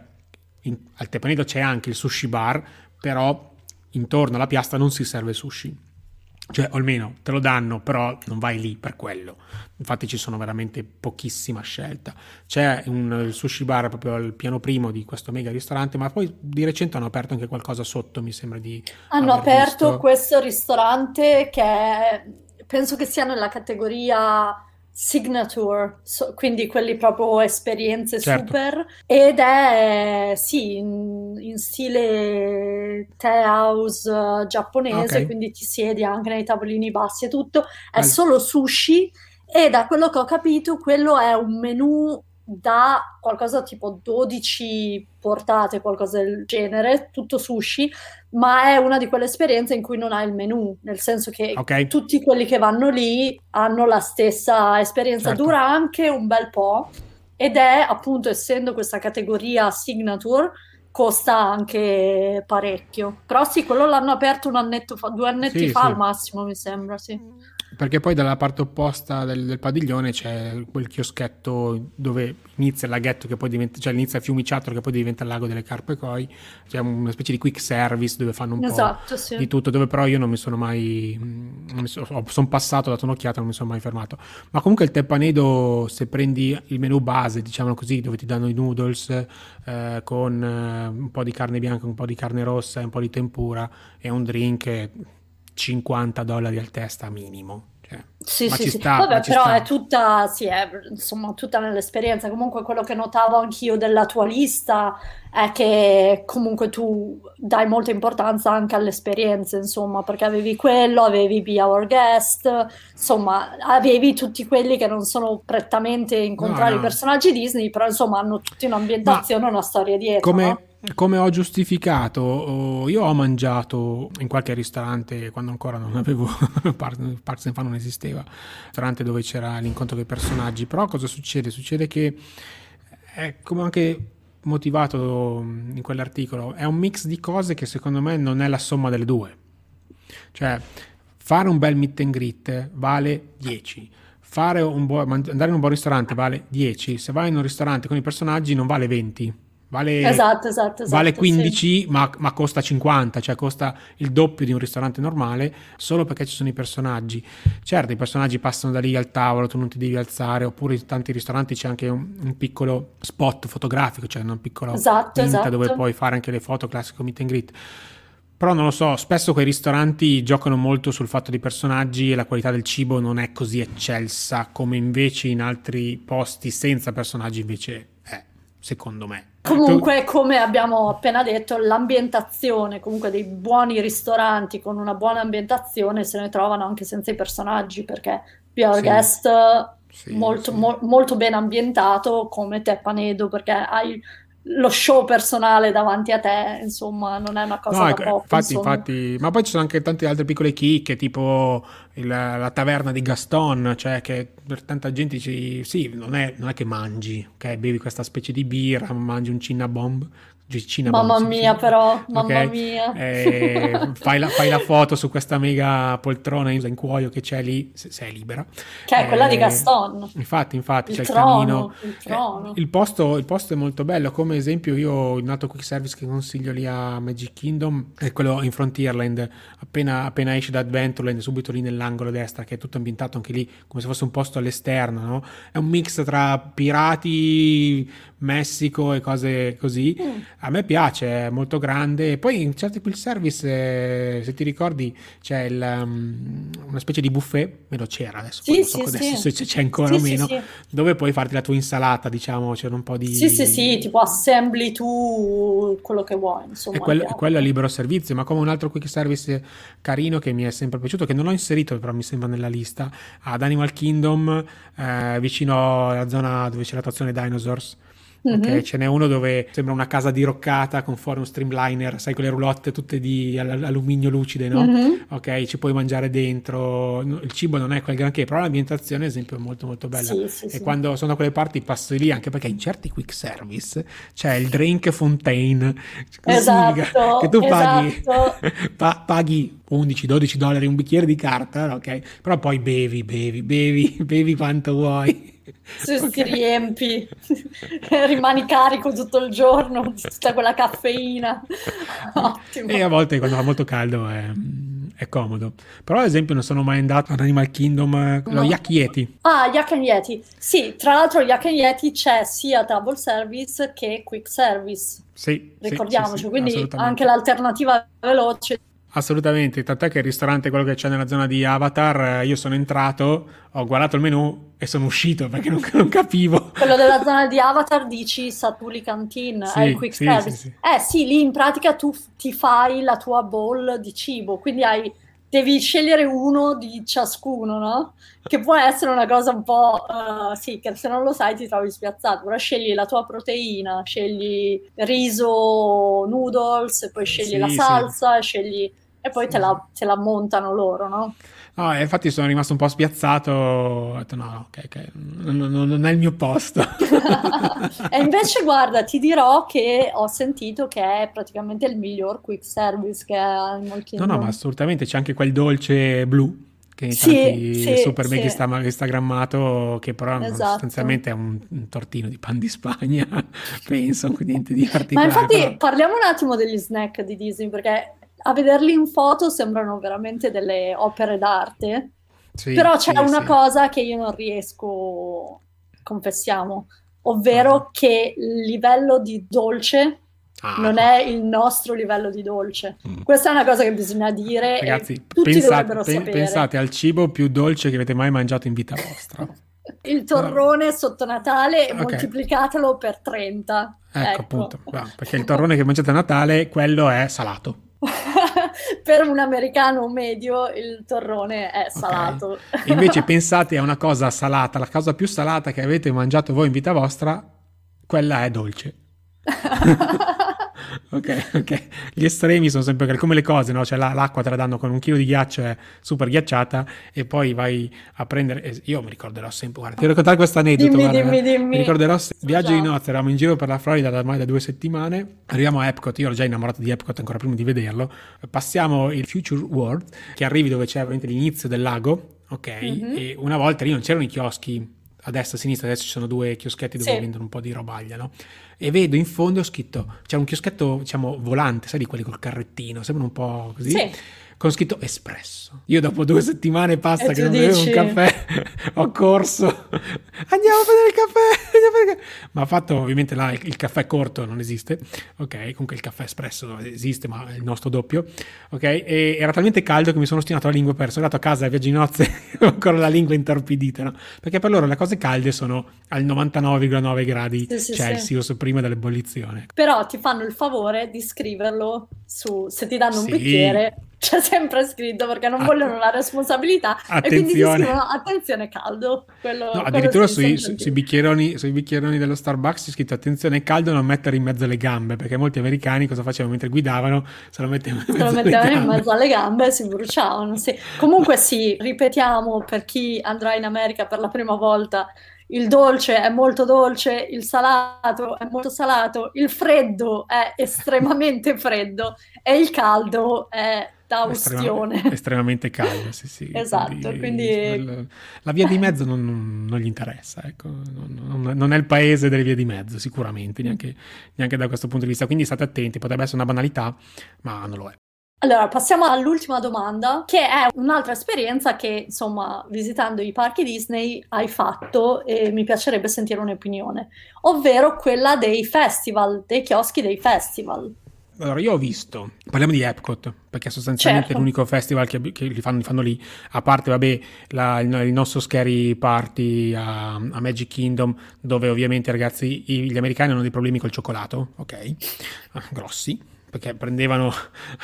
In, al tepanedo c'è anche il sushi bar, però intorno alla piastra non si serve sushi Cioè, o almeno te lo danno, però non vai lì per quello. Infatti ci sono veramente pochissima scelta. C'è un sushi bar proprio al piano primo di questo mega ristorante, ma poi di recente hanno aperto anche qualcosa sotto, mi sembra di... Hanno aperto visto. questo ristorante che è, penso che sia nella categoria signature, so, quindi quelli proprio esperienze certo. super, ed è sì, in, in stile tea house uh, giapponese, okay. quindi ti siedi anche nei tavolini bassi e tutto, è All... solo sushi e da quello che ho capito quello è un menù da qualcosa tipo 12 portate, qualcosa del genere, tutto sushi, ma è una di quelle esperienze in cui non hai il menù, nel senso che okay. tutti quelli che vanno lì hanno la stessa esperienza, certo. dura anche un bel po' ed è appunto essendo questa categoria signature costa anche parecchio. Però sì, quello l'hanno aperto un annetto fa, due annetti sì, fa sì. al massimo, mi sembra, sì. Perché poi dalla parte opposta del, del, padiglione c'è quel chioschetto dove inizia il laghetto che poi diventa, cioè inizia il fiumiciattolo che poi diventa il lago delle carpe koi, c'è una specie di quick service dove fanno un esatto, po' sì. di tutto, dove però io non mi sono mai, sono, sono passato, ho dato un'occhiata, non mi sono mai fermato. Ma comunque il tepanedo, se prendi il menu base, diciamo così, dove ti danno i noodles eh, con eh, un po' di carne bianca, un po' di carne rossa e un po' di tempura e un drink 50 dollari al testa minimo. Cioè, sì, sì, sì. Sta, Vabbè, però sta. è tutta, sì, è, insomma, tutta nell'esperienza. Comunque quello che notavo anch'io della tua lista è che comunque tu dai molta importanza anche alle esperienze, insomma, perché avevi quello, avevi Be Our Guest, insomma, avevi tutti quelli che non sono prettamente incontrare no, no. i personaggi Disney, però insomma hanno tutti un'ambientazione, Ma una storia dietro. Come... No? Come ho giustificato, io ho mangiato in qualche ristorante quando ancora non avevo Parks and Fun non esisteva, ristorante dove c'era l'incontro dei personaggi, però cosa succede? Succede che è come anche motivato in quell'articolo, è un mix di cose che secondo me non è la somma delle due. Cioè, fare un bel meet and greet vale 10. Fare un buon, andare in un buon ristorante vale 10. Se vai in un ristorante con i personaggi non vale 20 Vale, esatto, esatto, esatto, vale 15 sì. ma, ma, costa 50, cioè costa il doppio di un ristorante normale solo perché ci sono i personaggi. Certo, i personaggi passano da lì al tavolo, tu non ti devi alzare, oppure in tanti ristoranti c'è anche un, un piccolo spot fotografico, cioè una piccola esatto, esatto. dove puoi fare anche le foto classico meet and greet. Però non lo so, spesso quei ristoranti giocano molto sul fatto dei personaggi e la qualità del cibo non è così eccelsa come invece in altri posti senza personaggi invece è, secondo me. Comunque, come abbiamo appena detto, l'ambientazione, comunque dei buoni ristoranti con una buona ambientazione se ne trovano anche senza i personaggi, perché Our sì. Guest sì, molto, sì. Mo- molto ben ambientato come te Panedo, perché hai lo show personale davanti a te, insomma, non è una cosa no, da poco. Infatti, infatti, ma poi ci sono anche tante altre piccole chicche, tipo il, la taverna di Gaston, cioè che per tanta gente ci, sì, non è, non è, che mangi, ok, bevi questa specie di birra, mangi un cinnabomb, Cinnabon, mamma mia, sì. però, mamma okay. mia. Eh, fai, la, fai, la, foto su questa mega poltrona in cuoio che c'è lì, se, se è libera. Che è eh, quella di Gaston. Infatti, infatti, il c'è trono, il camino. Il, trono. Eh, il, posto, il, posto, è molto bello. Come esempio, io il nato quick service che consiglio lì a Magic Kingdom è quello in Frontierland. Appena, appena esci da Adventureland, subito lì nell'angolo destra, che è tutto ambientato anche lì come se fosse un posto all'esterno. No? È un mix tra pirati, Messico e cose così. Mm. A me piace, è molto grande. E poi in certi quick service, eh, se ti ricordi, c'è il, um, una specie di buffet, meno c'era adesso, sì, so sì, adesso se c'è ancora o meno, dove puoi farti la tua insalata, diciamo, c'è un po' di... Sì, sì, sì, tipo assembli tu quello che vuoi, insomma. E quello, quello è libero servizio, ma come un altro quick service carino che mi è sempre piaciuto, che non ho inserito, però mi sembra nella lista, ad Animal Kingdom, eh, vicino alla zona dove c'è l'attrazione Dinosaurs. Mm-hmm. Okay? Ce n'è uno dove sembra una casa diroccata con fuori un streamliner, sai, quelle roulotte tutte di alluminio lucide, no? Mm-hmm. Ok, ci puoi mangiare dentro. Il cibo non è quel granché, però l'ambientazione, ad esempio, è molto molto bella. Sì, sì, e sì. quando sono da quelle parti passo lì, anche perché in certi quick service c'è il drink fontaine. Esatto, che tu paghi, esatto. pa- paghi 11-12 dollari un bicchiere di carta, ok? Però poi bevi, bevi, bevi, bevi quanto vuoi. Se okay. ti riempi, rimani carico tutto il giorno, tutta quella caffeina. Ottimo. E a volte quando fa molto caldo è, è comodo. Però ad esempio non sono mai andato ad Animal Kingdom, eh, lo No. Yak Yeti. Ah, Yak and Yeti. Sì, tra l'altro Yak and Yeti c'è sia table service che quick service, Sì, ricordiamoci, sì, sì, quindi anche l'alternativa veloce. Assolutamente, tant'è che il ristorante, quello che c'è nella zona di Avatar, eh, io sono entrato, ho guardato il menù e sono uscito perché non, non capivo. Quello della zona di Avatar dici Satuli Canteen, Sì, è il quick sì, service. sì, sì. Eh sì, lì in pratica tu ti fai la tua bowl di cibo, quindi hai, devi scegliere uno di ciascuno, no? Che può essere una cosa un po', eh, sì, che se non lo sai ti trovi spiazzato, ora scegli la tua proteina, scegli riso, noodles, poi scegli Sì, la sì. salsa, scegli... E poi te la, te la montano loro, no? No, infatti sono rimasto un po' spiazzato, ho detto no, ok, ok, non, non- non è il mio posto. E invece, guarda, ti dirò che ho sentito che è praticamente il miglior quick service che ha in molti No, no, ma assolutamente c'è anche quel dolce blu che Sì, tanti sì, super sì. sta- instagrammato, che però Esatto. sostanzialmente è un, un tortino di pan di Spagna, penso, quindi niente di Ma particolare. infatti però- parliamo un attimo degli snack di Disney, perché a vederli in foto sembrano veramente delle opere d'arte, Sì, però c'è sì, una sì. cosa che io non riesco, confessiamo, ovvero che il livello di dolce Ah, non è il nostro livello di dolce. Mm. Questa è una cosa che bisogna dire e Ragazzi, tutti pensate, dovrebbero pe- sapere. pensate al cibo più dolce che avete mai mangiato in vita vostra. Il torrone sotto Natale Ok. moltiplicatelo per 30. Ecco, appunto, bravo, perché il torrone che mangiate a Natale, quello è salato. per un americano medio il torrone è salato. Invece pensate a una cosa salata, la cosa più salata che avete mangiato voi in vita vostra, quella è dolce. ok, ok. Gli estremi sono sempre come le cose, no? Cioè la- l'acqua te la danno con un chilo di ghiaccio, è super ghiacciata, e poi vai a prendere. eh, Io mi ricorderò sempre, guarda, ti devo raccontare questo aneddoto. Dimmi, guarda, dimmi, eh. dimmi. Mi ricorderò, se- viaggio di nozze, eravamo in giro per la Florida da ormai da due settimane, arriviamo a Epcot, io ero già innamorato di Epcot ancora prima di vederlo, passiamo il Future World, che arrivi dove c'è veramente l'inizio del lago, ok? Mhm. E una volta lì non c'erano i chioschi a destra e a sinistra, adesso ci sono due chioschetti dove Sì. vendono un po' di robaglia, no? E vedo in fondo scritto, c'è un chioschetto, diciamo, volante, sai di quelli col carrettino, sembra un po' così, Sì. Con scritto espresso. Io dopo due settimane passa E che non bevevo un dici? caffè, ho corso, andiamo a prendere il caffè, il ma ha fatto ovviamente là il, il caffè corto non esiste, ok, comunque il caffè espresso esiste, ma è il nostro doppio, ok, e era talmente caldo che mi sono ostinato la lingua persa, sono andato a casa a viaggio di nozze con ancora la lingua intorpidita, no? Perché per loro le cose calde sono al 99,9 gradi Sì, sì, Celsius prima dell'ebollizione. Però ti fanno il favore di scriverlo su, se ti danno un Sì. bicchiere, c'è sempre scritto perché non Ah. vogliono la responsabilità e quindi ti Attenzione. scrivono attenzione caldo. Quello, No, addirittura sui, sempre sui- bicchieroni, sui bicchieroni dello Starbucks c'è scritto attenzione caldo non mettere in mezzo le gambe perché molti americani cosa facevano mentre guidavano se lo mettevano in mezzo alle mettevano in gambe mezzo alle gambe e si bruciavano. sì. Comunque sì, ripetiamo per chi andrà in America per la prima volta, il dolce è molto dolce, il salato è molto salato, il freddo è estremamente freddo e il caldo è da Estrema- ustione. estremamente caldo sì, sì. Esatto, quindi- quel- la via di mezzo non, non- non gli interessa ecco. non, non- non è il paese delle vie di mezzo sicuramente neanche, neanche da questo punto di vista quindi state attenti potrebbe essere una banalità ma non lo è Allora, passiamo all'ultima domanda, che è un'altra esperienza che, insomma, visitando i parchi Disney hai fatto e mi piacerebbe sentire un'opinione, ovvero quella dei festival, dei chioschi dei festival. Allora, io ho visto, parliamo di Epcot, perché sostanzialmente Certo. è l'unico festival che, che li, fanno, li fanno lì, a parte, vabbè, la- il, nostro Scary Party a, a Magic Kingdom, dove ovviamente, ragazzi, gli americani hanno dei problemi col cioccolato, ok? Ah, grossi, perché prendevano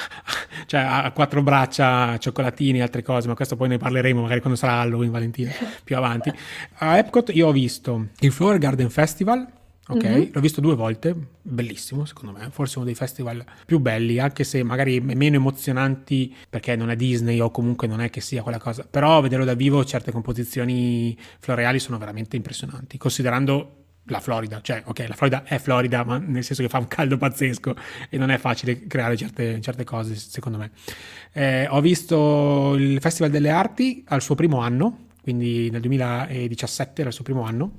cioè, a quattro braccia cioccolatini e altre cose, ma questo poi ne parleremo magari quando sarà Halloween, Valentina, più avanti. A Epcot io ho visto il Flower Garden Festival, Ok, Mhm. l'ho visto due volte, bellissimo secondo me, forse uno dei festival più belli, anche se magari meno emozionanti perché non è Disney o comunque non è che sia quella cosa, però vederlo da vivo certe composizioni floreali sono veramente impressionanti, considerando la Florida, cioè ok, la Florida è Florida, ma nel senso che fa un caldo pazzesco e non è facile creare certe, certe cose secondo me. Eh, ho visto il Festival delle Arti al suo primo anno, quindi nel 2017 era il suo primo anno,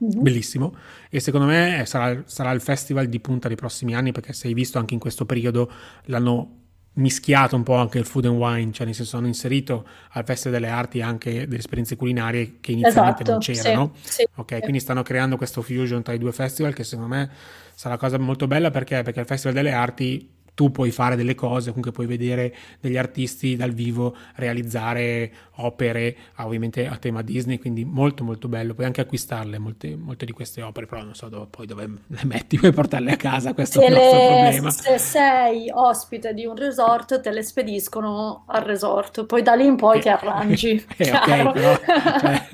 Mhm. bellissimo e secondo me sarà, sarà il festival di punta dei prossimi anni perché se hai visto anche in questo periodo l'hanno mischiato un po' anche il food and wine, cioè nel senso hanno inserito al Festival delle Arti anche delle esperienze culinarie che inizialmente esatto, non c'erano. Sì, sì, ok, quindi stanno creando questo fusion tra i due festival che secondo me sarà una cosa molto bella perché, perché il Festival delle Arti tu puoi fare delle cose, comunque puoi vedere degli artisti dal vivo realizzare opere, ovviamente a tema Disney, quindi molto molto bello, puoi anche acquistarle molte, molte di queste opere, però non so dove, poi dove le metti, puoi portarle a casa, questo se è il nostro le, problema. Se sei ospite di un resort te le spediscono al resort, poi da lì in poi eh, ti arrangi. eh, ok, però cioè,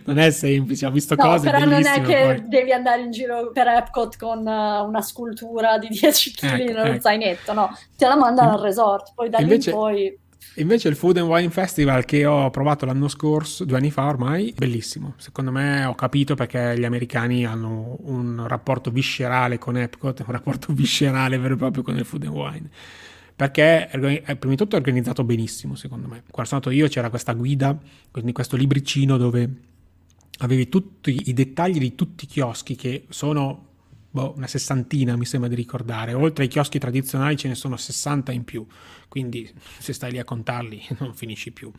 non è semplice, ho visto no, cose però non è che poi. devi andare in giro per Epcot con uh, una scultura di 10 kg ecco, nello ecco. zainetto, no, te la mandano al resort, poi da invece, lì in poi... Invece il Food and Wine Festival che ho provato l'anno scorso, due anni fa ormai, bellissimo. Secondo me ho capito perché gli americani hanno un rapporto viscerale con Epcot, un rapporto viscerale vero e proprio con il Food and Wine perché prima di tutto è organizzato benissimo secondo me. Quando sono andato io c'era questa guida, quindi questo libricino dove avevi tutti i dettagli di tutti i chioschi che sono boh, una sessantina mi sembra di ricordare, oltre ai chioschi tradizionali ce ne sono 60 in più, quindi se stai lì a contarli non finisci più.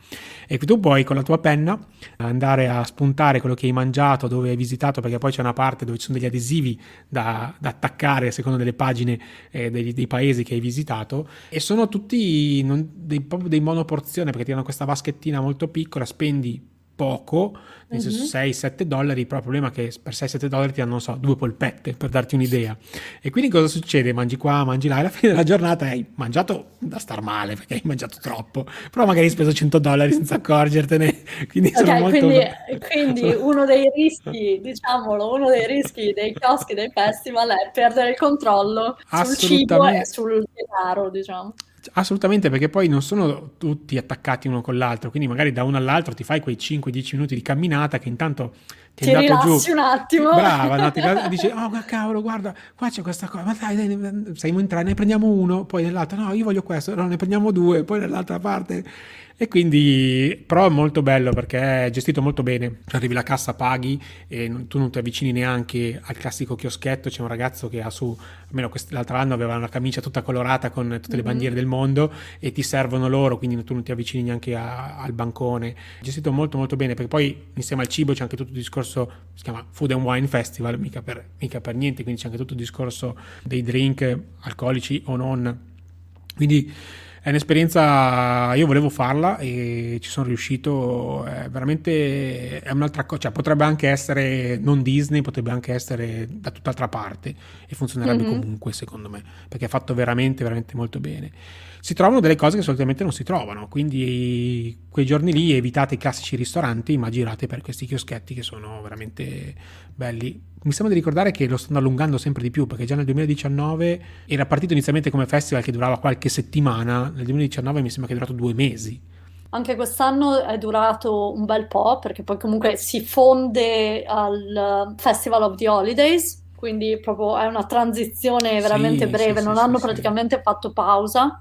E tu puoi con la tua penna andare a spuntare quello che hai mangiato, dove hai visitato, perché poi c'è una parte dove ci sono degli adesivi da, da attaccare secondo delle pagine eh, dei, dei, paesi che hai visitato. E sono tutti non, dei, proprio dei monoporzione perché ti danno questa vaschettina molto piccola, spendi poco, nel mm-hmm. senso 6-7 dollari, però il problema è che per 6-7 dollari ti hanno, non so, due polpette, per darti un'idea. E quindi cosa succede? Mangi qua, mangi là, e alla fine della giornata hai mangiato da star male, perché hai mangiato troppo, però magari hai speso 100 dollari senza accorgertene, quindi okay, molto... quindi, quindi uno dei rischi, diciamolo, uno dei rischi dei chioschi dei festival è perdere il controllo sul cibo e sul denaro, diciamo. Assolutamente, perché poi non sono tutti attaccati uno con l'altro, quindi magari da uno all'altro ti fai quei 5-10 minuti di camminata che intanto ti, ti rilassi giù. un attimo. Brava, no, ti dici, oh cavolo, guarda, qua c'è questa cosa, ma dai, dai, siamo in tre, ne prendiamo uno, poi nell'altro, no, io voglio questo, no, ne prendiamo due, poi nell'altra parte e quindi, però è molto bello perché è gestito molto bene. Cioè, arrivi alla cassa, paghi e non, tu non ti avvicini neanche al classico chioschetto. C'è un ragazzo che ha su, almeno l'altro anno aveva una camicia tutta colorata con tutte mm-hmm. le bandiere del mondo e ti servono loro, quindi tu non ti avvicini neanche a, al bancone. Gestito molto molto bene perché poi insieme al cibo c'è anche tutto il discorso, si chiama Food and Wine Festival, mica per, mica per niente, quindi c'è anche tutto il discorso dei drink alcolici o non. Quindi è un'esperienza, io volevo farla e ci sono riuscito, è veramente è un'altra cosa, cioè potrebbe anche essere non Disney, potrebbe anche essere da tutt'altra parte e funzionerebbe mm-hmm. comunque secondo me, perché è fatto veramente, veramente molto bene si trovano delle cose che solitamente non si trovano, quindi quei giorni lì evitate i classici ristoranti, ma girate per questi chioschetti che sono veramente belli. Mi sembra di ricordare che lo stanno allungando sempre di più, perché già nel 2019 era partito inizialmente come festival che durava qualche settimana, nel 2019 mi sembra che è durato due mesi. Anche quest'anno è durato un bel po', perché poi comunque si fonde al Festival of the Holidays, quindi proprio è una transizione veramente sì, breve, sì, non sì, hanno praticamente fatto pausa.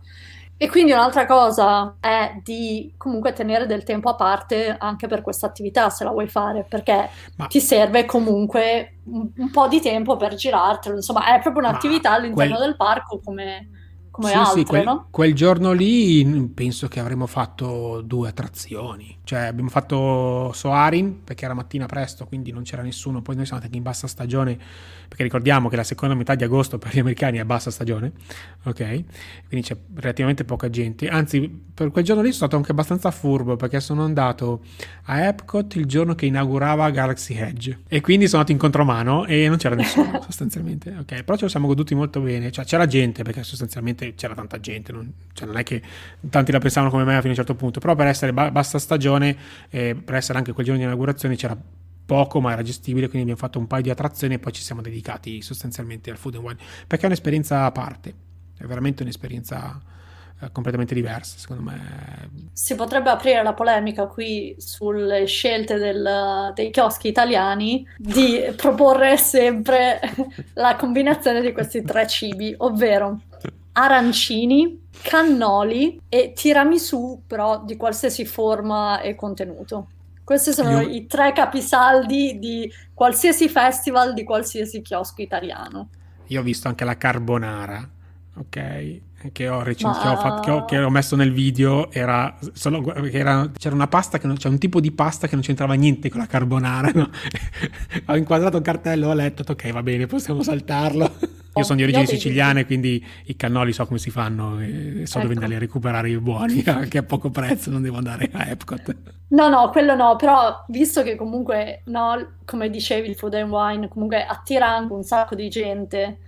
E quindi un'altra cosa è di comunque tenere del tempo a parte anche per questa attività se la vuoi fare, perché Ma... ti serve comunque un, un, po' di tempo per girartelo, insomma è proprio un'attività all'interno quel... del parco come come sì, altre, sì, quel, no? quel, giorno lì penso che avremmo fatto due attrazioni. Cioè abbiamo fatto Soarin perché era mattina presto, quindi non c'era nessuno. Poi noi siamo andati in bassa stagione, perché ricordiamo che la seconda metà di agosto per gli americani è bassa stagione, ok? Quindi c'è relativamente poca gente. Anzi, per quel giorno lì sono stato anche abbastanza furbo perché sono andato a Epcot il giorno che inaugurava Galaxy Edge. E quindi sono andato in contromano e non c'era nessuno sostanzialmente. Ok, però ce lo siamo goduti molto bene. Cioè c'era gente perché sostanzialmente veramente c'era tanta gente, non, cioè non è che tanti la pensavano come me fino a un certo punto, però per essere ba- bassa stagione, eh, per essere anche quel giorno di inaugurazione c'era poco ma era gestibile, quindi abbiamo fatto un paio di attrazioni e poi ci siamo dedicati sostanzialmente al food and wine, perché è un'esperienza a parte, è veramente un'esperienza eh, completamente diversa, secondo me. Si potrebbe aprire la polemica qui sulle scelte del, dei chioschi italiani di proporre sempre la combinazione di questi tre cibi, ovvero arancini, cannoli e tiramisù, però di qualsiasi forma e contenuto. Questi sono Io... i tre capisaldi di qualsiasi festival, di qualsiasi chiosco italiano. Io ho visto anche la carbonara, ok? Che ho, recen- Ma... che, ho fatto, che, ho, che ho, messo nel video era, solo, era, c'era una pasta che non, c'è un tipo di pasta che non c'entrava niente con la carbonara no? ho inquadrato un cartello ho letto ok va bene possiamo saltarlo io sono di origini siciliane quindi i cannoli so come si fanno e so ecco. dove andare a recuperare i buoni anche a poco prezzo non devo andare a Epcot no no quello no però visto che comunque no, come dicevi il food and wine comunque attira anche un sacco di gente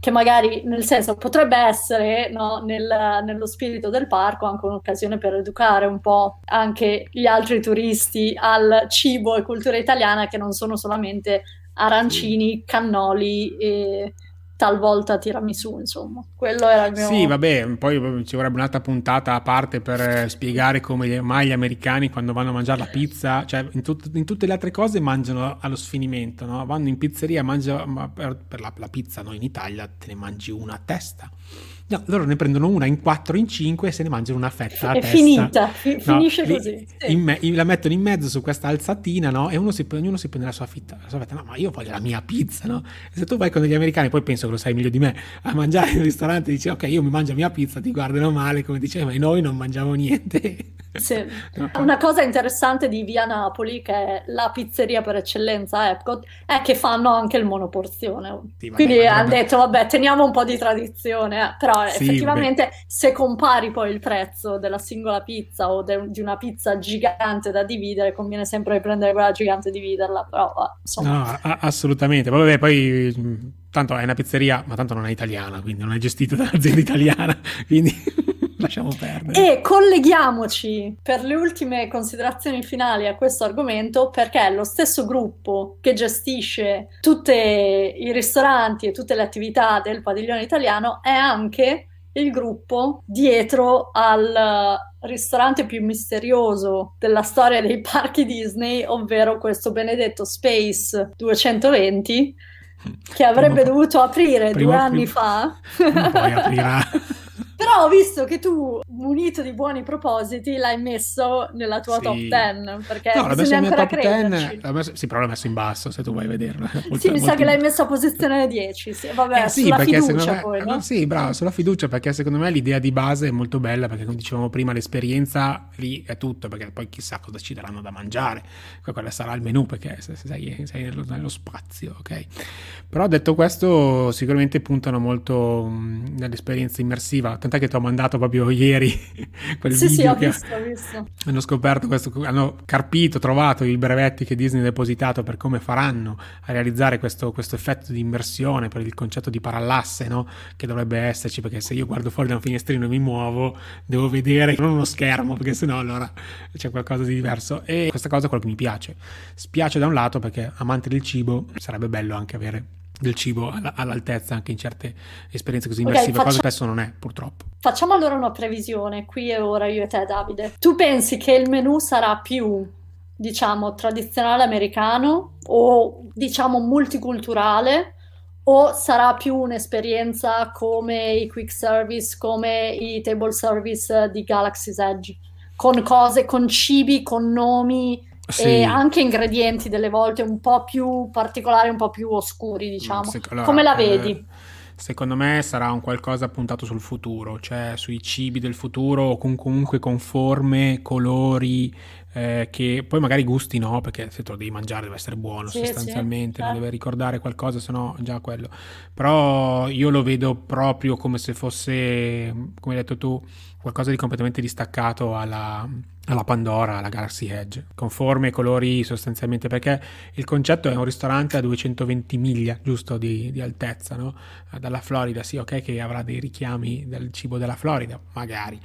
che magari, nel senso, potrebbe essere no, nel, nello spirito del parco anche un'occasione per educare un po' anche gli altri turisti al cibo e cultura italiana che non sono solamente arancini, cannoli e talvolta tiramisù, insomma. Quello era il mio... Sì, vabbè, poi ci vorrebbe un'altra puntata a parte per spiegare come mai gli americani quando vanno a mangiare la pizza, cioè in, tut- in tutte le altre cose mangiano allo sfinimento, no? Vanno in pizzeria, mangiano, per, per la, la, pizza, no? In Italia te ne mangi una a testa. No, loro ne prendono una in quattro, in cinque e se ne mangiano una fetta a È testa. finita, fi- no, finisce li, così. Sì. Me- la mettono in mezzo su questa alzatina, no? E si, ognuno si prende la sua, fitta, la sua fetta. No, ma io voglio la mia pizza, no? E se tu vai con degli americani, poi penso che lo sai meglio di me, a mangiare in ristorante e dici, ok, io mi mangio la mia pizza, ti guardano male, come dicevi, ma noi non mangiamo niente. Sì. Una cosa interessante di Via Napoli, che è la pizzeria per eccellenza Epcot, è che fanno anche il monoporzione. Sì, Quindi hanno detto, vabbè, teniamo un po' di tradizione, eh. Però sì, effettivamente beh. se compari poi il prezzo della singola pizza o de- di una pizza gigante da dividere, conviene sempre prendere quella gigante e dividerla, però insomma... No, a- assolutamente. Vabbè, poi tanto è una pizzeria, ma tanto non è italiana, quindi non è gestita da un'azienda italiana, quindi... lasciamo perdere. E colleghiamoci per le ultime considerazioni finali a questo argomento perché è lo stesso gruppo che gestisce tutti i ristoranti e tutte le attività del padiglione italiano è anche il gruppo dietro al ristorante più misterioso della storia dei parchi Disney, ovvero questo benedetto Space 220 che avrebbe prima, dovuto aprire due anni prima, fa. Poi aprirà. Però ho visto che tu, munito di buoni propositi, l'hai messo nella tua sì. top 10. Perché no, l'ho messo nella top 10. Messo, sì, però l'ho messo in basso se tu vuoi vederlo. Molto, sì, mi sa che l'hai messo a posizione 10. Sì, vabbè, eh, sì, sulla fiducia me, poi. No? Sì, bravo, sulla fiducia perché secondo me l'idea di base è molto bella perché come dicevamo prima l'esperienza lì è tutto perché poi chissà cosa ci daranno da mangiare. Quello sarà il menù perché sei, sei nello, nello, spazio, ok? Però detto questo sicuramente puntano molto mh, nell'esperienza immersiva tant'è che ti ho mandato proprio ieri quel sì, video sì, ho visto, ho visto. hanno scoperto questo, hanno carpito, trovato i brevetti che Disney ha depositato per come faranno a realizzare questo, questo effetto di immersione per il concetto di parallasse, no? Che dovrebbe esserci, perché se io guardo fuori da un finestrino e mi muovo, devo vedere non uno schermo, perché sennò allora c'è qualcosa di diverso. E questa cosa è quello che mi piace. Spiace da un lato perché amante del cibo sarebbe bello anche avere del cibo all'altezza anche in certe esperienze così immersive, okay, faccia... cosa spesso non è purtroppo. Facciamo allora una previsione qui e ora io e te Davide. Tu pensi che il menù sarà più diciamo tradizionale americano o diciamo multiculturale o sarà più un'esperienza come i quick service, come i table service di Galaxy's Edge, con cose, con cibi, con nomi sì. e anche ingredienti delle volte un po' più particolari, un po' più oscuri, diciamo. Sì, allora, Come la vedi? Eh, secondo me sarà un qualcosa puntato sul futuro, cioè sui cibi del futuro con, comunque con forme, colori, eh, che poi magari gusti no, perché se te lo devi mangiare deve essere buono sì, sostanzialmente, sì, non certo. deve ricordare qualcosa, se no già quello. Però io lo vedo proprio come se fosse, come hai detto tu, qualcosa di completamente distaccato alla, alla Pandora, alla Galaxy Edge, con forme e colori sostanzialmente, perché il concetto è un ristorante a 220 miglia, giusto, di, di altezza, no? Dalla Florida, sì, ok che avrà dei richiami del cibo della Florida, magari,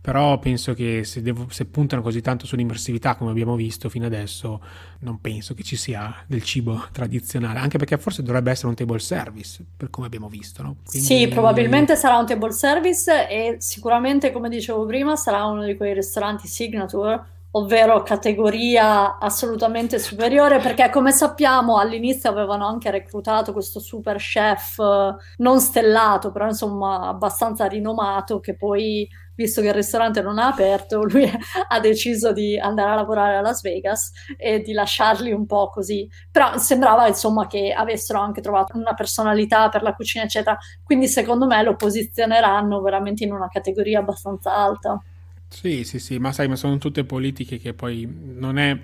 però penso che se, devo, se, puntano così tanto sull'immersività come abbiamo visto fino adesso non penso che ci sia del cibo tradizionale anche perché forse dovrebbe essere un table service per come abbiamo visto no? Quindi... sì probabilmente sarà un table service e sicuramente come dicevo prima sarà uno di quei ristoranti signature ovvero categoria assolutamente superiore, perché come sappiamo all'inizio avevano anche reclutato questo super chef eh, non stellato, però insomma abbastanza rinomato, che poi, visto che il ristorante non ha aperto, lui ha deciso di andare a lavorare a Las Vegas e di lasciarli un po' così. Però sembrava insomma che avessero anche trovato una personalità per la cucina, eccetera. Quindi secondo me lo posizioneranno veramente in una categoria abbastanza alta. Sì, sì, sì, ma sai, ma sono tutte politiche che poi non è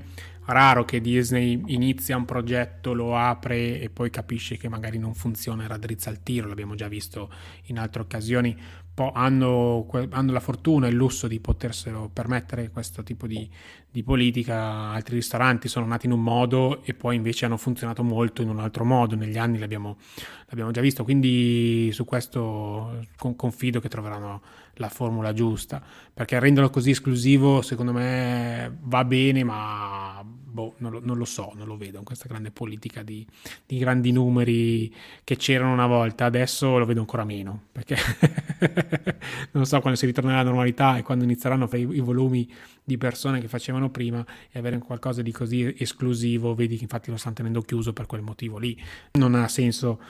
raro che Disney inizia un progetto, lo apre e poi capisce che magari non funziona e raddrizza il tiro, l'abbiamo già visto in altre occasioni, hanno, hanno, la fortuna e il lusso di poterselo permettere questo tipo di, di, politica. Altri ristoranti sono nati in un modo e poi invece hanno funzionato molto in un altro modo. Negli anni l'abbiamo, l'abbiamo già visto, quindi su questo confido che troveranno la formula giusta. Perché renderlo così esclusivo, secondo me, va bene, ma boh, non, lo, non, lo, so, non lo vedo in questa grande politica di, di, grandi numeri che c'erano una volta, adesso lo vedo ancora meno, perché non so quando si ritornerà alla normalità e quando inizieranno i, volumi di persone che facevano prima e avere qualcosa di così esclusivo, vedi che infatti lo stanno tenendo chiuso per quel motivo lì. Non ha senso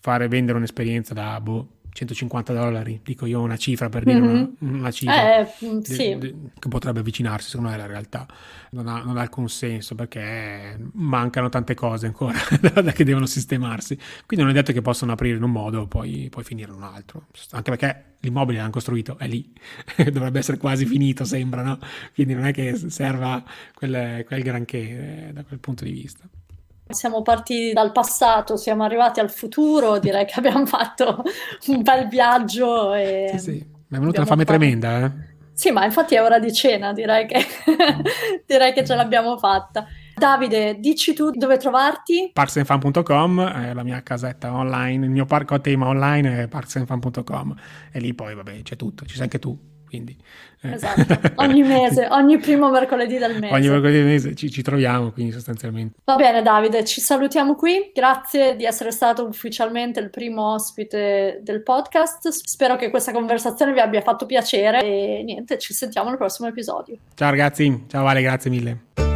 fare vendere un'esperienza da boh 150 dollari, dico io una cifra per dire mm-hmm. una, una, cifra eh, mm, de, sì. de, che potrebbe avvicinarsi, secondo me la realtà non ha, non ha, alcun senso perché mancano tante cose ancora che devono sistemarsi, quindi non è detto che possano aprire in un modo e poi, poi finire in un altro, anche perché l'immobile l'hanno costruito, è lì, dovrebbe essere quasi finito sembra, no? quindi non è che serva quel, quel granché eh, da quel punto di vista. Siamo partiti dal passato, siamo arrivati al futuro, direi che abbiamo fatto un bel viaggio. E sì, sì, mi è venuta una fame fatto... tremenda. Eh? Sì, ma infatti è ora di cena, direi che, direi che ce l'abbiamo fatta. Davide, dici tu dove trovarti? parksandfan.com è la mia casetta online, il mio parco a tema online è parksandfan.com e lì poi vabbè c'è tutto, ci sei anche tu quindi... Eh. Esatto, ogni mese, ogni primo mercoledì del mese. Ogni mercoledì del mese ci, ci, troviamo, quindi sostanzialmente. Va bene Davide, ci salutiamo qui, grazie di essere stato ufficialmente il primo ospite del podcast, spero che questa conversazione vi abbia fatto piacere e niente, ci sentiamo nel prossimo episodio. Ciao ragazzi, ciao Vale, grazie mille.